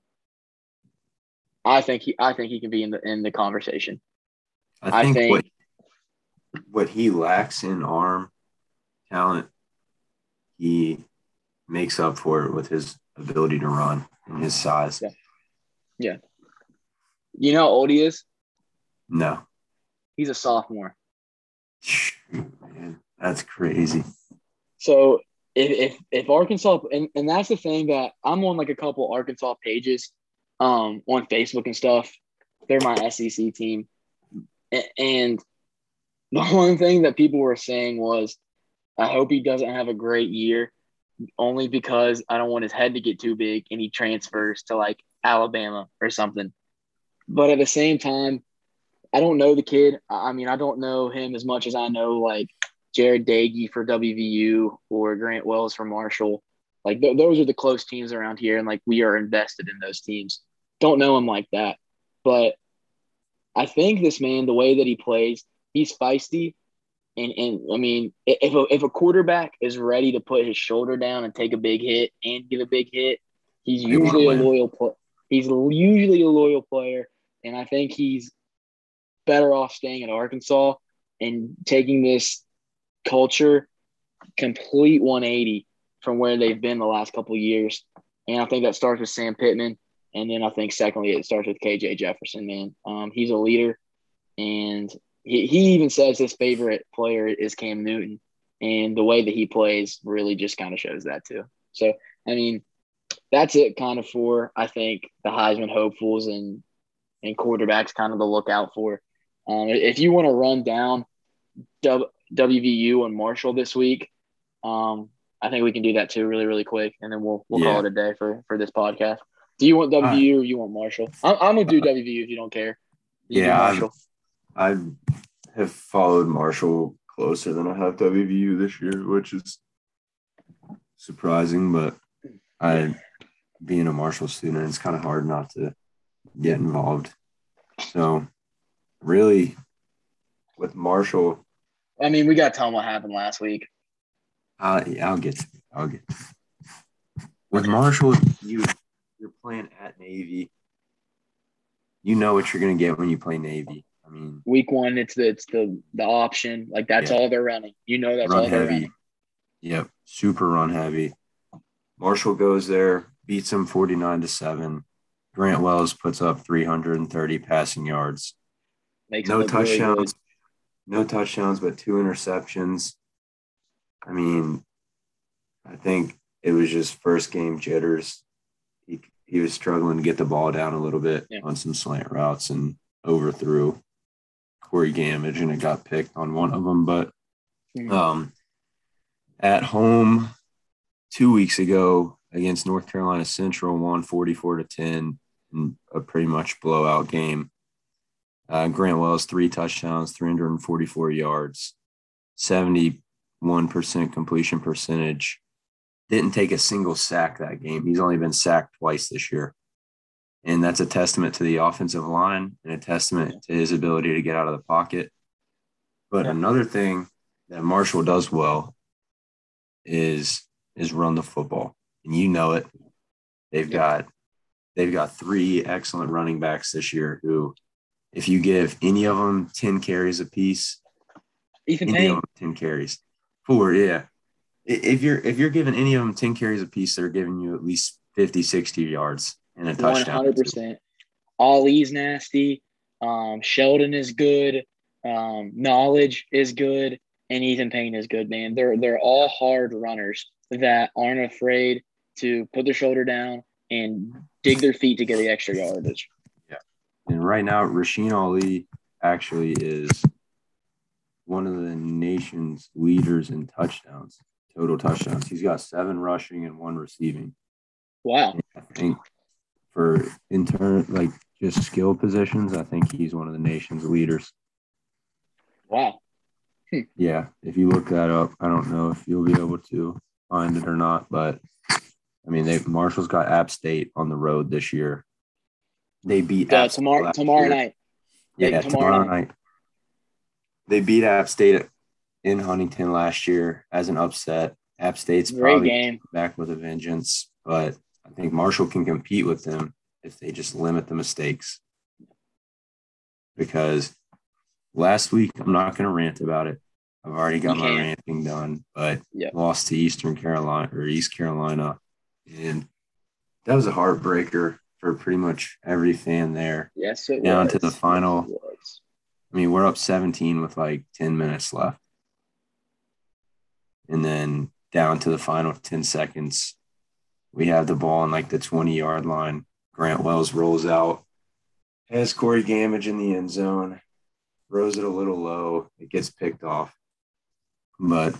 I think he I think he can be in the in the conversation. I think, I think what what he lacks in arm talent, he makes up for it with his ability to run and his size. Yeah. Yeah. You know how old he is? No. He's a sophomore. man, that's crazy. So if if, if Arkansas and, and that's the thing that I'm on like a couple Arkansas pages um on Facebook and stuff. They're my SEC team. And the one thing that people were saying was, I hope he doesn't have a great year, only because I don't want his head to get too big and he transfers to like Alabama or something. But at the same time, I don't know the kid. I mean, I don't know him as much as I know like Jarret Doege for WVU or Grant Wells for Marshall. Like th- those are the close teams around here, and like we are invested in those teams. Don't know him like that, but I think this man, the way that he plays, he's feisty, and and I mean, if a, if a quarterback is ready to put his shoulder down and take a big hit and give a big hit, he's usually a loyal player. He's usually a loyal player, and I think he's better off staying at Arkansas and taking this culture complete 180 from where they've been the last couple years. And I think that starts with Sam Pittman. And then I think secondly, it starts with KJ Jefferson, man. Um, he's a leader. And he, he even says his favorite player is Cam Newton. And the way that he plays really just kind of shows that too. So, I mean, that's it kind of for, I think, the Heisman hopefuls and, and quarterbacks kind of the lookout for. Um, if you want to run down w, WVU and Marshall this week, um, I think we can do that too, really, really quick, and then we'll we'll yeah. call it a day for for this podcast. Do you want WVU right. or you want Marshall? I'm, I'm gonna do WVU if you don't care. You yeah, I have followed Marshall closer than I have WVU this year, which is surprising. But I, being a Marshall student, it's kind of hard not to get involved. So, really, with Marshall, I mean, we got to tell them what happened last week. Uh, yeah, I'll get to it. I'll get to. With Marshall, you you're playing at Navy. You know what you're gonna get when you play Navy. Mean, week one, it's the it's the the option. Like that's yeah. all they're running. You know that's run all they're heavy. running. Yep, super run heavy. Marshall goes there, beats him 49 to 7. Grant Wells puts up 330 passing yards. Makes no touchdowns. Really no touchdowns, but two interceptions. I mean, I think it was just first game jitters. He, he was struggling to get the ball down a little bit yeah. on some slant routes and overthrew Corey Gammage, and it got picked on one of them. But mm-hmm. um, at home two weeks ago against North Carolina Central, won 44 to 10 in a pretty much blowout game. Uh, Grant Wells, three touchdowns, 344 yards, 71% completion percentage. Didn't take a single sack that game. He's only been sacked twice this year. And that's a testament to the offensive line and a testament to his ability to get out of the pocket. But another thing that Marshall does well is is run the football. And you know it. They've got they've got three excellent running backs this year who if you give any of them 10 carries apiece, Ethan any Payne. 10 carries. Four, yeah. If you're if you're giving any of them 10 carries apiece, they're giving you at least 50, 60 yards and a touchdown. 100%. Ali's nasty. Um, Sheldon is good. Um, Knowledge is good. And Ethan Payne is good, man. They're they're all hard runners that aren't afraid to put their shoulder down and dig their feet to get the extra yardage. Yeah, and right now, Rasheen Ali actually is one of the nation's leaders in touchdowns, total touchdowns. He's got seven rushing and one receiving. Wow. And I think for intern like just skill positions, I think he's one of the nation's leaders. Wow. Hmm. Yeah. If you look that up, I don't know if you'll be able to find it or not, but I mean, they Marshall's got App State on the road this year. They beat uh, tomorrow tomorrow night. Yeah, tomorrow, tomorrow night. night. They beat App State in Huntington last year as an upset. App State's Great probably game. back with a vengeance, but I think Marshall can compete with them if they just limit the mistakes. Because last week, I'm not going to rant about it. I've already got my ranting done, but yep. lost to Eastern Carolina or East Carolina. And that was a heartbreaker for pretty much every fan there. Yes, it down was. to the final. Yes, I mean, we're up 17 with like 10 minutes left. And then down to the final 10 seconds, we have the ball on like the 20 yard line. Grant Wells rolls out, has Corey Gammage in the end zone, throws it a little low. It gets picked off. But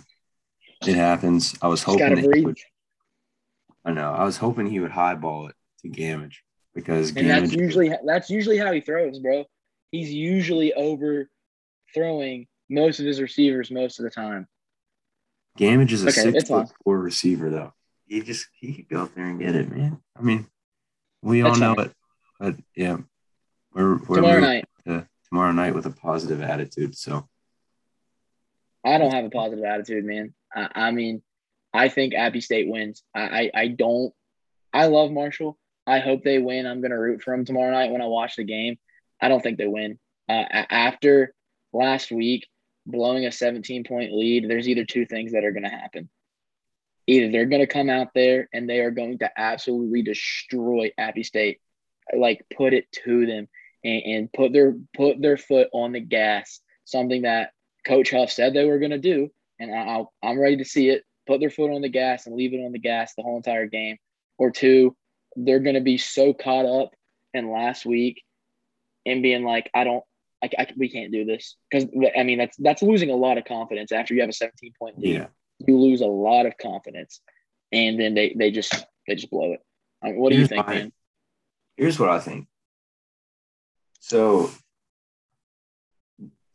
it happens. I was hoping that he would, I know. I was hoping he would highball it to Gammage because and that's usually that's usually how he throws, bro. He's usually overthrowing most of his receivers most of the time. Gammage is a okay, six foot four receiver, though. He just he could go up there and get it, man. I mean, we all know it, but yeah, we're, we're tomorrow night. tomorrow night with a positive attitude. So I don't have a positive attitude, man. I, I mean, I think Appy State wins. I, I, I don't. I love Marshall. I hope they win. I'm gonna root for them tomorrow night when I watch the game. I don't think they win. Uh, after last week blowing a 17 point lead, there's either two things that are going to happen. Either they're going to come out there and they are going to absolutely destroy Appy State, like put it to them and, and put their put their foot on the gas. Something that Coach Huff said they were going to do, and I, I'm ready to see it. Put their foot on the gas and leave it on the gas the whole entire game. Or two, they're going to be so caught up in last week and being like, I don't, I, I we can't do this because I mean that's that's losing a lot of confidence after you have a 17 point lead. Yeah. You lose a lot of confidence, and then they they just they just blow it. I mean, what do you think, my, man? Here's what I think. So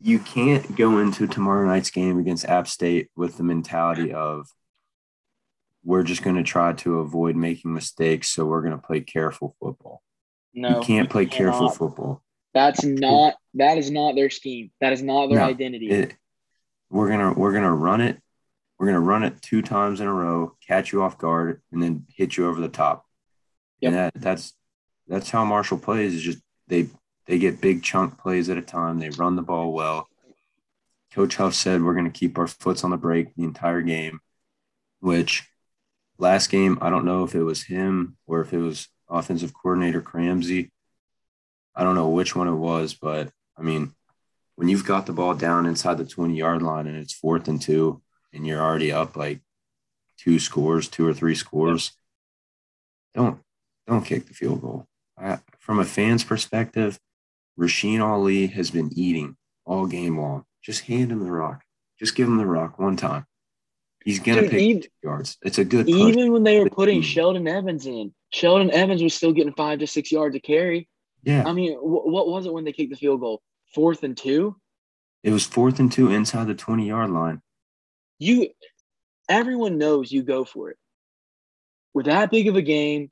you can't go into tomorrow night's game against App State with the mentality of we're just going to try to avoid making mistakes, so we're going to play careful football. No, you can't play careful football. That's not that is not their scheme. That is not their no, identity. It, we're gonna we're gonna run it. We're gonna run it two times in a row, catch you off guard, and then hit you over the top. Yep. And that that's that's how Marshall plays. Is just they they get big chunk plays at a time. They run the ball well. Coach Huff said we're going to keep our foots on the brake the entire game, which last game I don't know if it was him or if it was offensive coordinator Cramsey I don't know which one it was, but I mean, when you've got the ball down inside the 20 yard line and it's fourth and two, and you're already up like two scores, two or three scores, don't don't kick the field goal. I, from a fan's perspective, Rasheen Ali has been eating all game long. Just hand him the rock. Just give him the rock one time. He's gonna Dude, pick even, yards. It's a good. Even when they were putting Sheldon Evans in, Sheldon Evans was still getting five to six yards of carry. Yeah. I mean, w- what was it when they kicked the field goal? Fourth and two? It was fourth and two inside the 20 yard line. You, everyone knows you go for it. With that big of a game,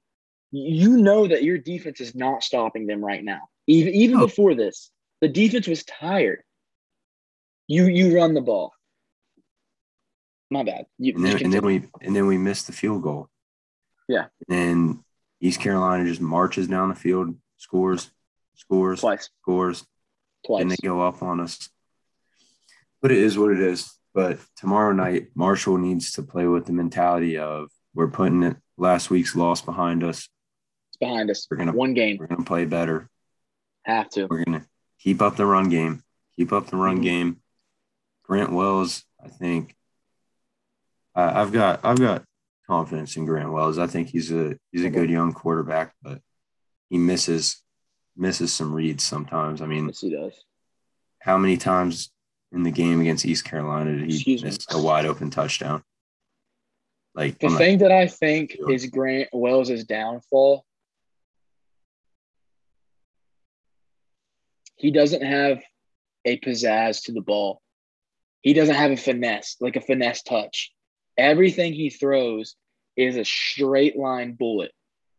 you know that your defense is not stopping them right now. Even, even oh. before this, the defense was tired. You you run the ball. My bad. You, and, then, and then we and then we missed the field goal. Yeah. And East Carolina just marches down the field scores, scores, twice, scores, twice, and they go up on us. But it is what it is. But tomorrow night, Marshall needs to play with the mentality of we're putting it last week's loss behind us. It's behind us. We're gonna one game. We're gonna play better. Have to. We're gonna keep up the run game. Keep up the run mm-hmm. game. Grant Wells, I think. I've got I've got confidence in Grant Wells. I think he's a he's a good young quarterback, but he misses misses some reads sometimes. I mean, yes, he does. How many times in the game against East Carolina he Excuse miss me. a wide open touchdown? Like the thing that I think is Grant Wells' downfall. He doesn't have a pizzazz to the ball. He doesn't have a finesse, like a finesse touch. Everything he throws is a straight line bullet.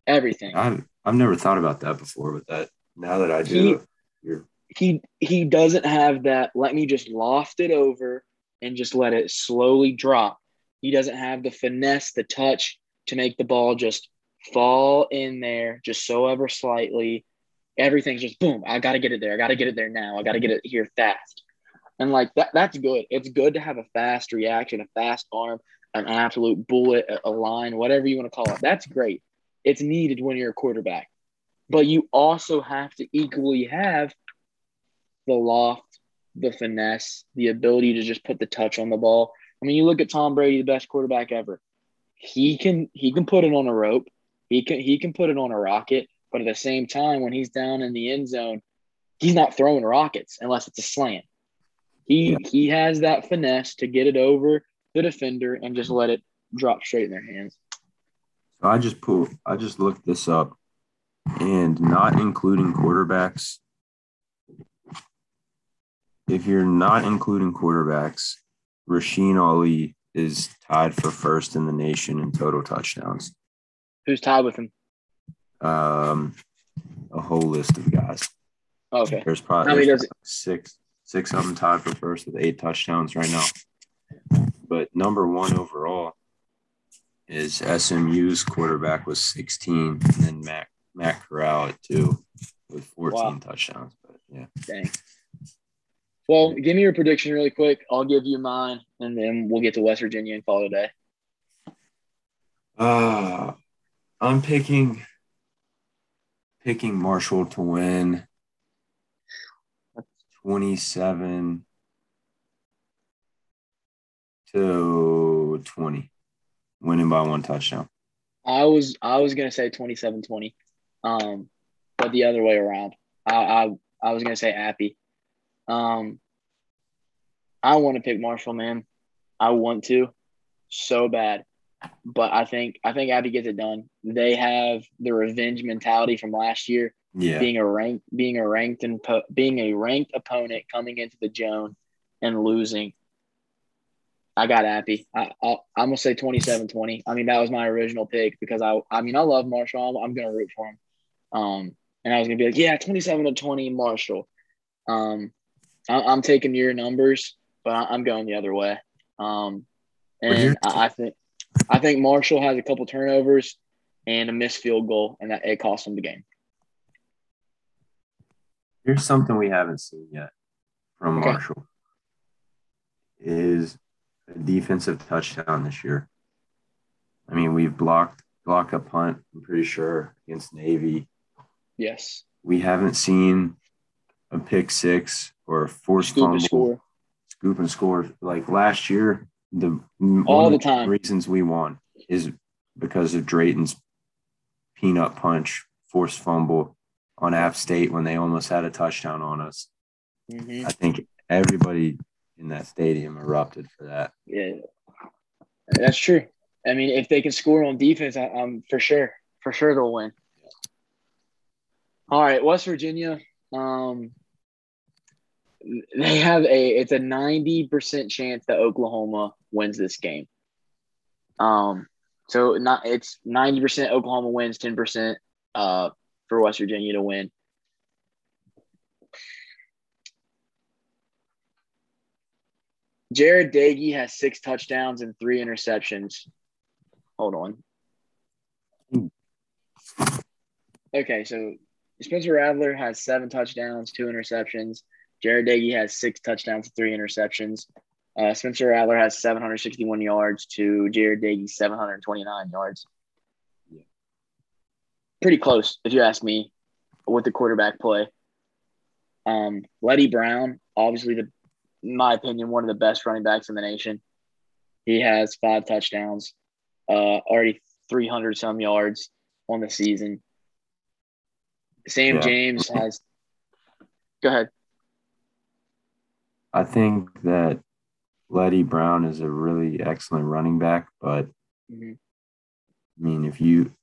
Everything. I've I've never thought about that before, but that now that I do, he, he he doesn't have that. Let me just loft it over and just let it slowly drop. He doesn't have the finesse, the touch to make the ball just fall in there just so ever slightly. Everything's just boom. I got to get it there. I got to get it there now. I got to get it here fast. And like that, that's good. It's good to have a fast reaction, a fast arm, an absolute bullet, a line, whatever you want to call it. That's great. It's needed when you're a quarterback. But you also have to equally have the loft, the finesse, the ability to just put the touch on the ball. I mean, you look at Tom Brady, the best quarterback ever. He can he can put it on a rope. He can he can put it on a rocket, but at the same time, when he's down in the end zone, he's not throwing rockets unless it's a slant. He he has that finesse to get it over the defender and just let it drop straight in their hands. So I just pulled, I just looked this up, and not including quarterbacks. If you're not including quarterbacks, Rasheen Ali is tied for first in the nation in total touchdowns. Who's tied with him? Um, a whole list of guys. Okay. There's probably there's six six of them tied for first with eight touchdowns right now. But number one overall is SMU's quarterback was 16, and then Matt Matt Corral at two with 14 wow. touchdowns. But yeah. Dang. Well, give me your prediction really quick. I'll give you mine, and then we'll get to West Virginia and call it a day. Uh, I'm picking picking Marshall to win 27 to 20, winning by one touchdown. I was I was gonna say 27-20, um, but the other way around. I I, I was gonna say Appy. Um, I want to pick Marshall, man. I want to so bad, but I think I think Appy gets it done. They have the revenge mentality from last year. Yeah, being a ranked being a ranked and being a ranked opponent coming into the Joan and losing. I got Appy. I, I, am gonna say 27-20. I mean, that was my original pick because I I mean I love Marshall. I'm, I'm gonna root for him. Um, and I was gonna be like, yeah, 27 to 20, Marshall. Um, I, am taking your numbers, but I, am going the other way. Um, and I, I, think I think Marshall has a couple turnovers and a missed field goal, and that it cost them the game. Here's something we haven't seen yet from okay. Marshall is a defensive touchdown this year. I mean, we've blocked blocked a punt, I'm pretty sure, against Navy. Yes. We haven't seen a pick six or a forced scoop fumble, and score. scoop and score. Like last year, the all the time reasons we won is because of Drayton's peanut punch, forced fumble on App State when they almost had a touchdown on us. Mm-hmm. I think everybody in that stadium erupted for that. Yeah, that's true. I mean, if they can score on defense, I, am for sure, for sure they'll win. All right, West Virginia. Um, they have a it's a 90% chance that Oklahoma wins this game. Um so not it's 90% Oklahoma wins, 10% uh for West Virginia to win. Jarret Doege has six touchdowns and three interceptions. Hold on. Okay, so Spencer Rattler has seven touchdowns, two interceptions. Jarret Doege has six touchdowns, three interceptions. Uh, Spencer Rattler has 761 yards to Jarret Doege 729 yards. Yeah. Pretty close, if you ask me, with the quarterback play. Um, Leddie Brown, obviously the, in my opinion, one of the best running backs in the nation. He has five touchdowns, uh, already 300 some yards on the season. Sam yeah. James has. Go ahead. I think that Leddie Brown is a really excellent running back, but mm-hmm. I mean, if you,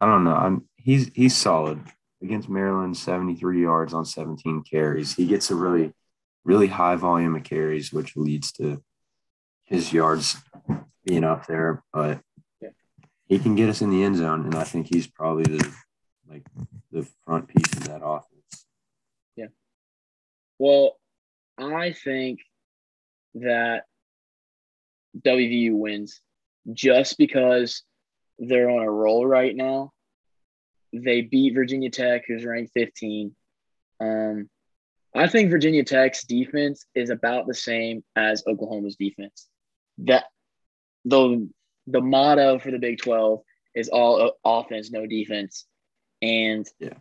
I don't know, I'm he's he's solid against Maryland, 73 yards on 17 carries. He gets a really, really high volume of carries, which leads to his yards being up there. But yeah. he can get us in the end zone, and I think he's probably the like the front piece of that offense. Yeah. Well, I think that WVU wins just because they're on a roll right now. They beat Virginia Tech, who's ranked 15. Um, I think Virginia Tech's defense is about the same as Oklahoma's defense. That the the motto for the Big 12 is all offense, no defense. And yeah,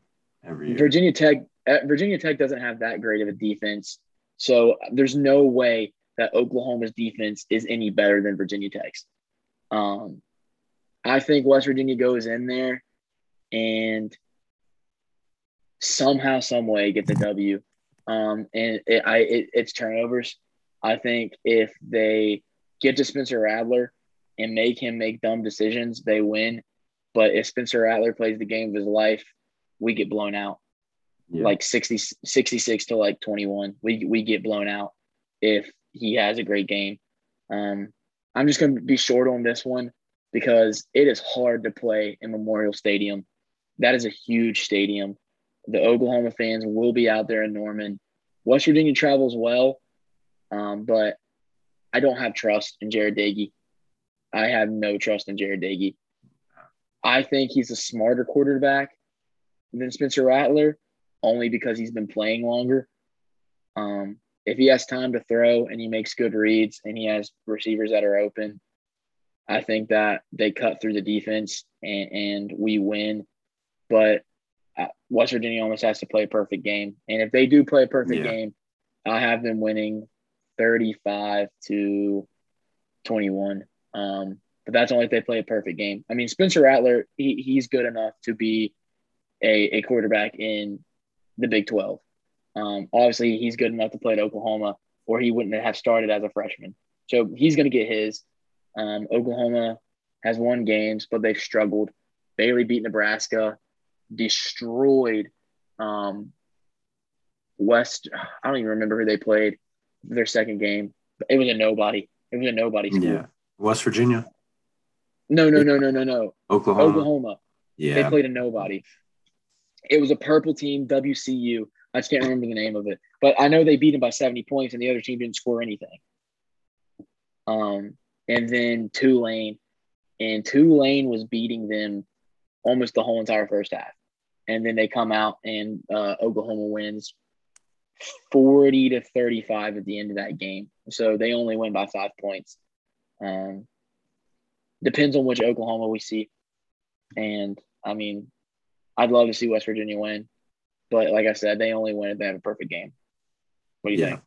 Virginia Tech uh, Virginia Tech doesn't have that great of a defense so there's no way that Oklahoma's defense is any better than Virginia Tech's. Um, I think West Virginia goes in there and somehow, some way get the W. Um, and it, I, it, it's turnovers. I think if they get to Spencer Rattler and make him make dumb decisions, they win. But if Spencer Rattler plays the game of his life, we get blown out yeah. like 60, 66 to like 21. We, we get blown out if he has a great game. Um, I'm just going to be short on this one because it is hard to play in Memorial Stadium. That is a huge stadium. The Oklahoma fans will be out there in Norman. West Virginia travels well, um, but I don't have trust in Jarret Doege. I have no trust in Jarret Doege. I think he's a smarter quarterback than Spencer Rattler, only because he's been playing longer. Um, if he has time to throw and he makes good reads and he has receivers that are open, I think that they cut through the defense and, and we win. But uh, West Virginia almost has to play a perfect game. And if they do play a perfect yeah. game, I have them winning 35 to 21. Um, but that's only if they play a perfect game. I mean, Spencer Rattler, he, he's good enough to be a, a quarterback in the Big 12. Um, obviously, he's good enough to play at Oklahoma, or he wouldn't have started as a freshman. So he's going to get his. Um, Oklahoma has won games, but they've struggled. Bailey beat Nebraska, destroyed um, West. I don't even remember who they played their second game. It was a nobody. It was a nobody school. Yeah. West Virginia. No, no, no, no, no, no. Oklahoma. Oklahoma. Yeah. They played a nobody. It was a purple team, WCU. I just can't remember the name of it, but I know they beat them by 70 points, and the other team didn't score anything. Um, and then Tulane, and Tulane was beating them almost the whole entire first half, and then they come out and uh, Oklahoma wins 40 to 35 at the end of that game. So they only win by five points. Um, depends on which Oklahoma we see, and I mean, I'd love to see West Virginia win. But like I said, they only win if they have a perfect game. What do you yeah. think?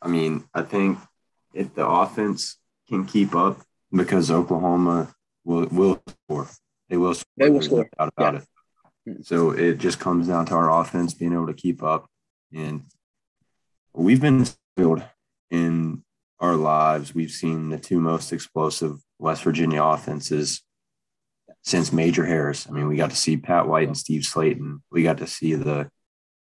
I mean, I think if the offense can keep up, because Oklahoma will will score. They will score. They will score. Out about yeah. it. So it just comes down to our offense being able to keep up. And we've been spoiled in our lives. We've seen the two most explosive West Virginia offenses since Major Harris. I mean, we got to see Pat White and Steve Slaton. We got to see the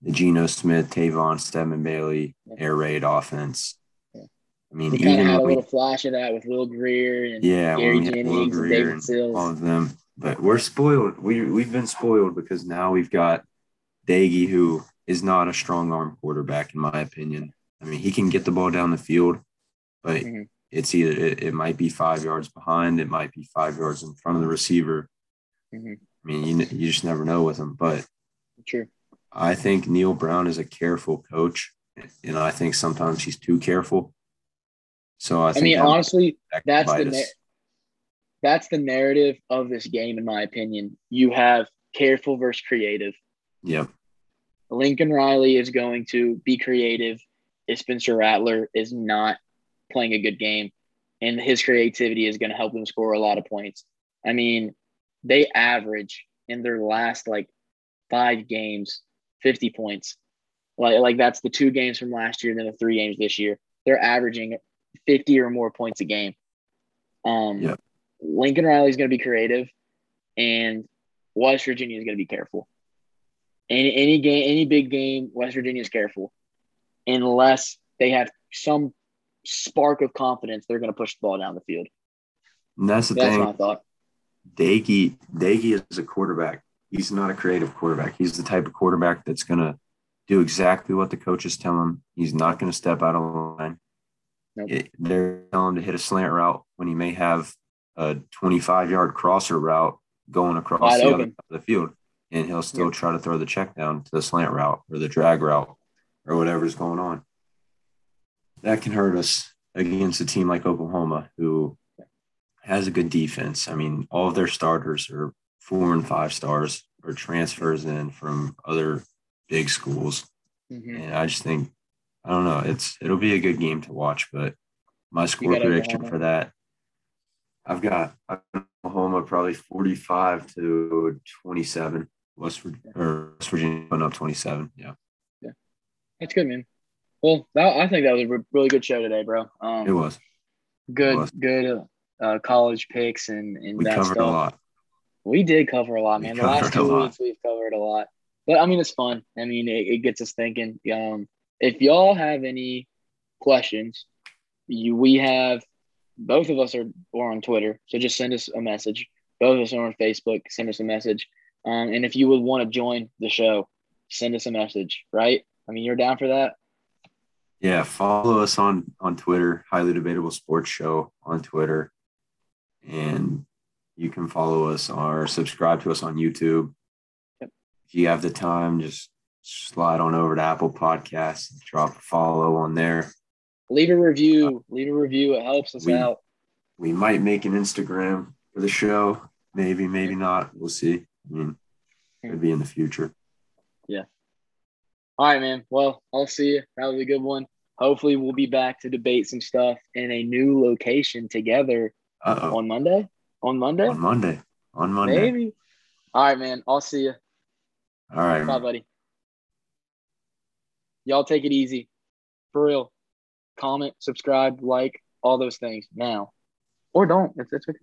the Geno Smith, Tavon, Stedman Bailey air raid offense. I mean, we even had a we, little flash of that with Will Grier and yeah, Gary Jennings and David Sills. All of them. But we're spoiled. We we've been spoiled because now we've got Doege, who is not a strong arm quarterback, in my opinion. I mean, he can get the ball down the field, but mm-hmm it's either it, it, might be five yards behind, it might be five yards in front of the receiver. Mm-hmm. I mean, you you just never know with him. But true. I think Neal Brown is a careful coach, and I think sometimes he's too careful. So I, I mean, honestly, that's the na- that's the narrative of this game, in my opinion. You have careful versus creative. Yep. Lincoln Riley is going to be creative. Spencer Rattler is not playing a good game, and his creativity is going to help them score a lot of points. I mean, they average in their last like five games 50 points. Like, like that's the two games from last year, then the three games this year. They're averaging 50 or more points a game. Um, yep. Lincoln Riley is going to be creative, and West Virginia is going to be careful. Any any game, any big game, West Virginia is careful, unless they have some spark of confidence, they're going to push the ball down the field. And that's the that's thing. That's my thought. Doege, Doege is a quarterback. He's not a creative quarterback. He's the type of quarterback that's going to do exactly what the coaches tell him. He's not going to step out of line. Nope. It, they're telling him to hit a slant route when he may have a 25 yard crosser route going across Wide the open. other side of the field. And he'll still yep. try to throw the check down to the slant route or the drag route or whatever's going on that can hurt us against a team like Oklahoma, who has a good defense. I mean, all of their starters are four and five stars or transfers in from other big schools. Mm-hmm. And I just think, I don't know, it's it'll be a good game to watch. But my score prediction Oklahoma. for that, I've got Oklahoma probably forty-five to twenty-seven. West Virginia, or West Virginia went up twenty-seven. Yeah. Yeah, that's good, man. Well, that, I think that was a really good show today, bro. Um, it was good, it was. good uh, college picks and and we that covered stuff. a lot. We did cover a lot, man. We the last two weeks we've covered a lot, but I mean it's fun. I mean it, it gets us thinking. Um, if y'all have any questions, you we have both of us are, are on Twitter. So just send us a message. Both of us are on Facebook. Send us a message. Um, and if you would want to join the show, send us a message, right? I mean, you're down for that? Yeah, follow us on on Twitter, Highly Debatable Sports Show on Twitter, and you can follow us or subscribe to us on YouTube. Yep. If you have the time, just slide on over to Apple Podcasts, drop a follow on there. Leave a review. Leave a review. It helps us we, out. We might make an Instagram for the show. Maybe, maybe not. We'll see. I mean, could be in the future. Yeah. All right, man. Well, I'll see you. That was a good one. Hopefully, we'll be back to debate some stuff in a new location together Uh-oh. on Monday. On Monday. On Monday. On Monday. Maybe. All right, man. I'll see you. All right. Bye, buddy. Y'all take it easy. For real. Comment, subscribe, like, all those things now. Or don't. If that's okay.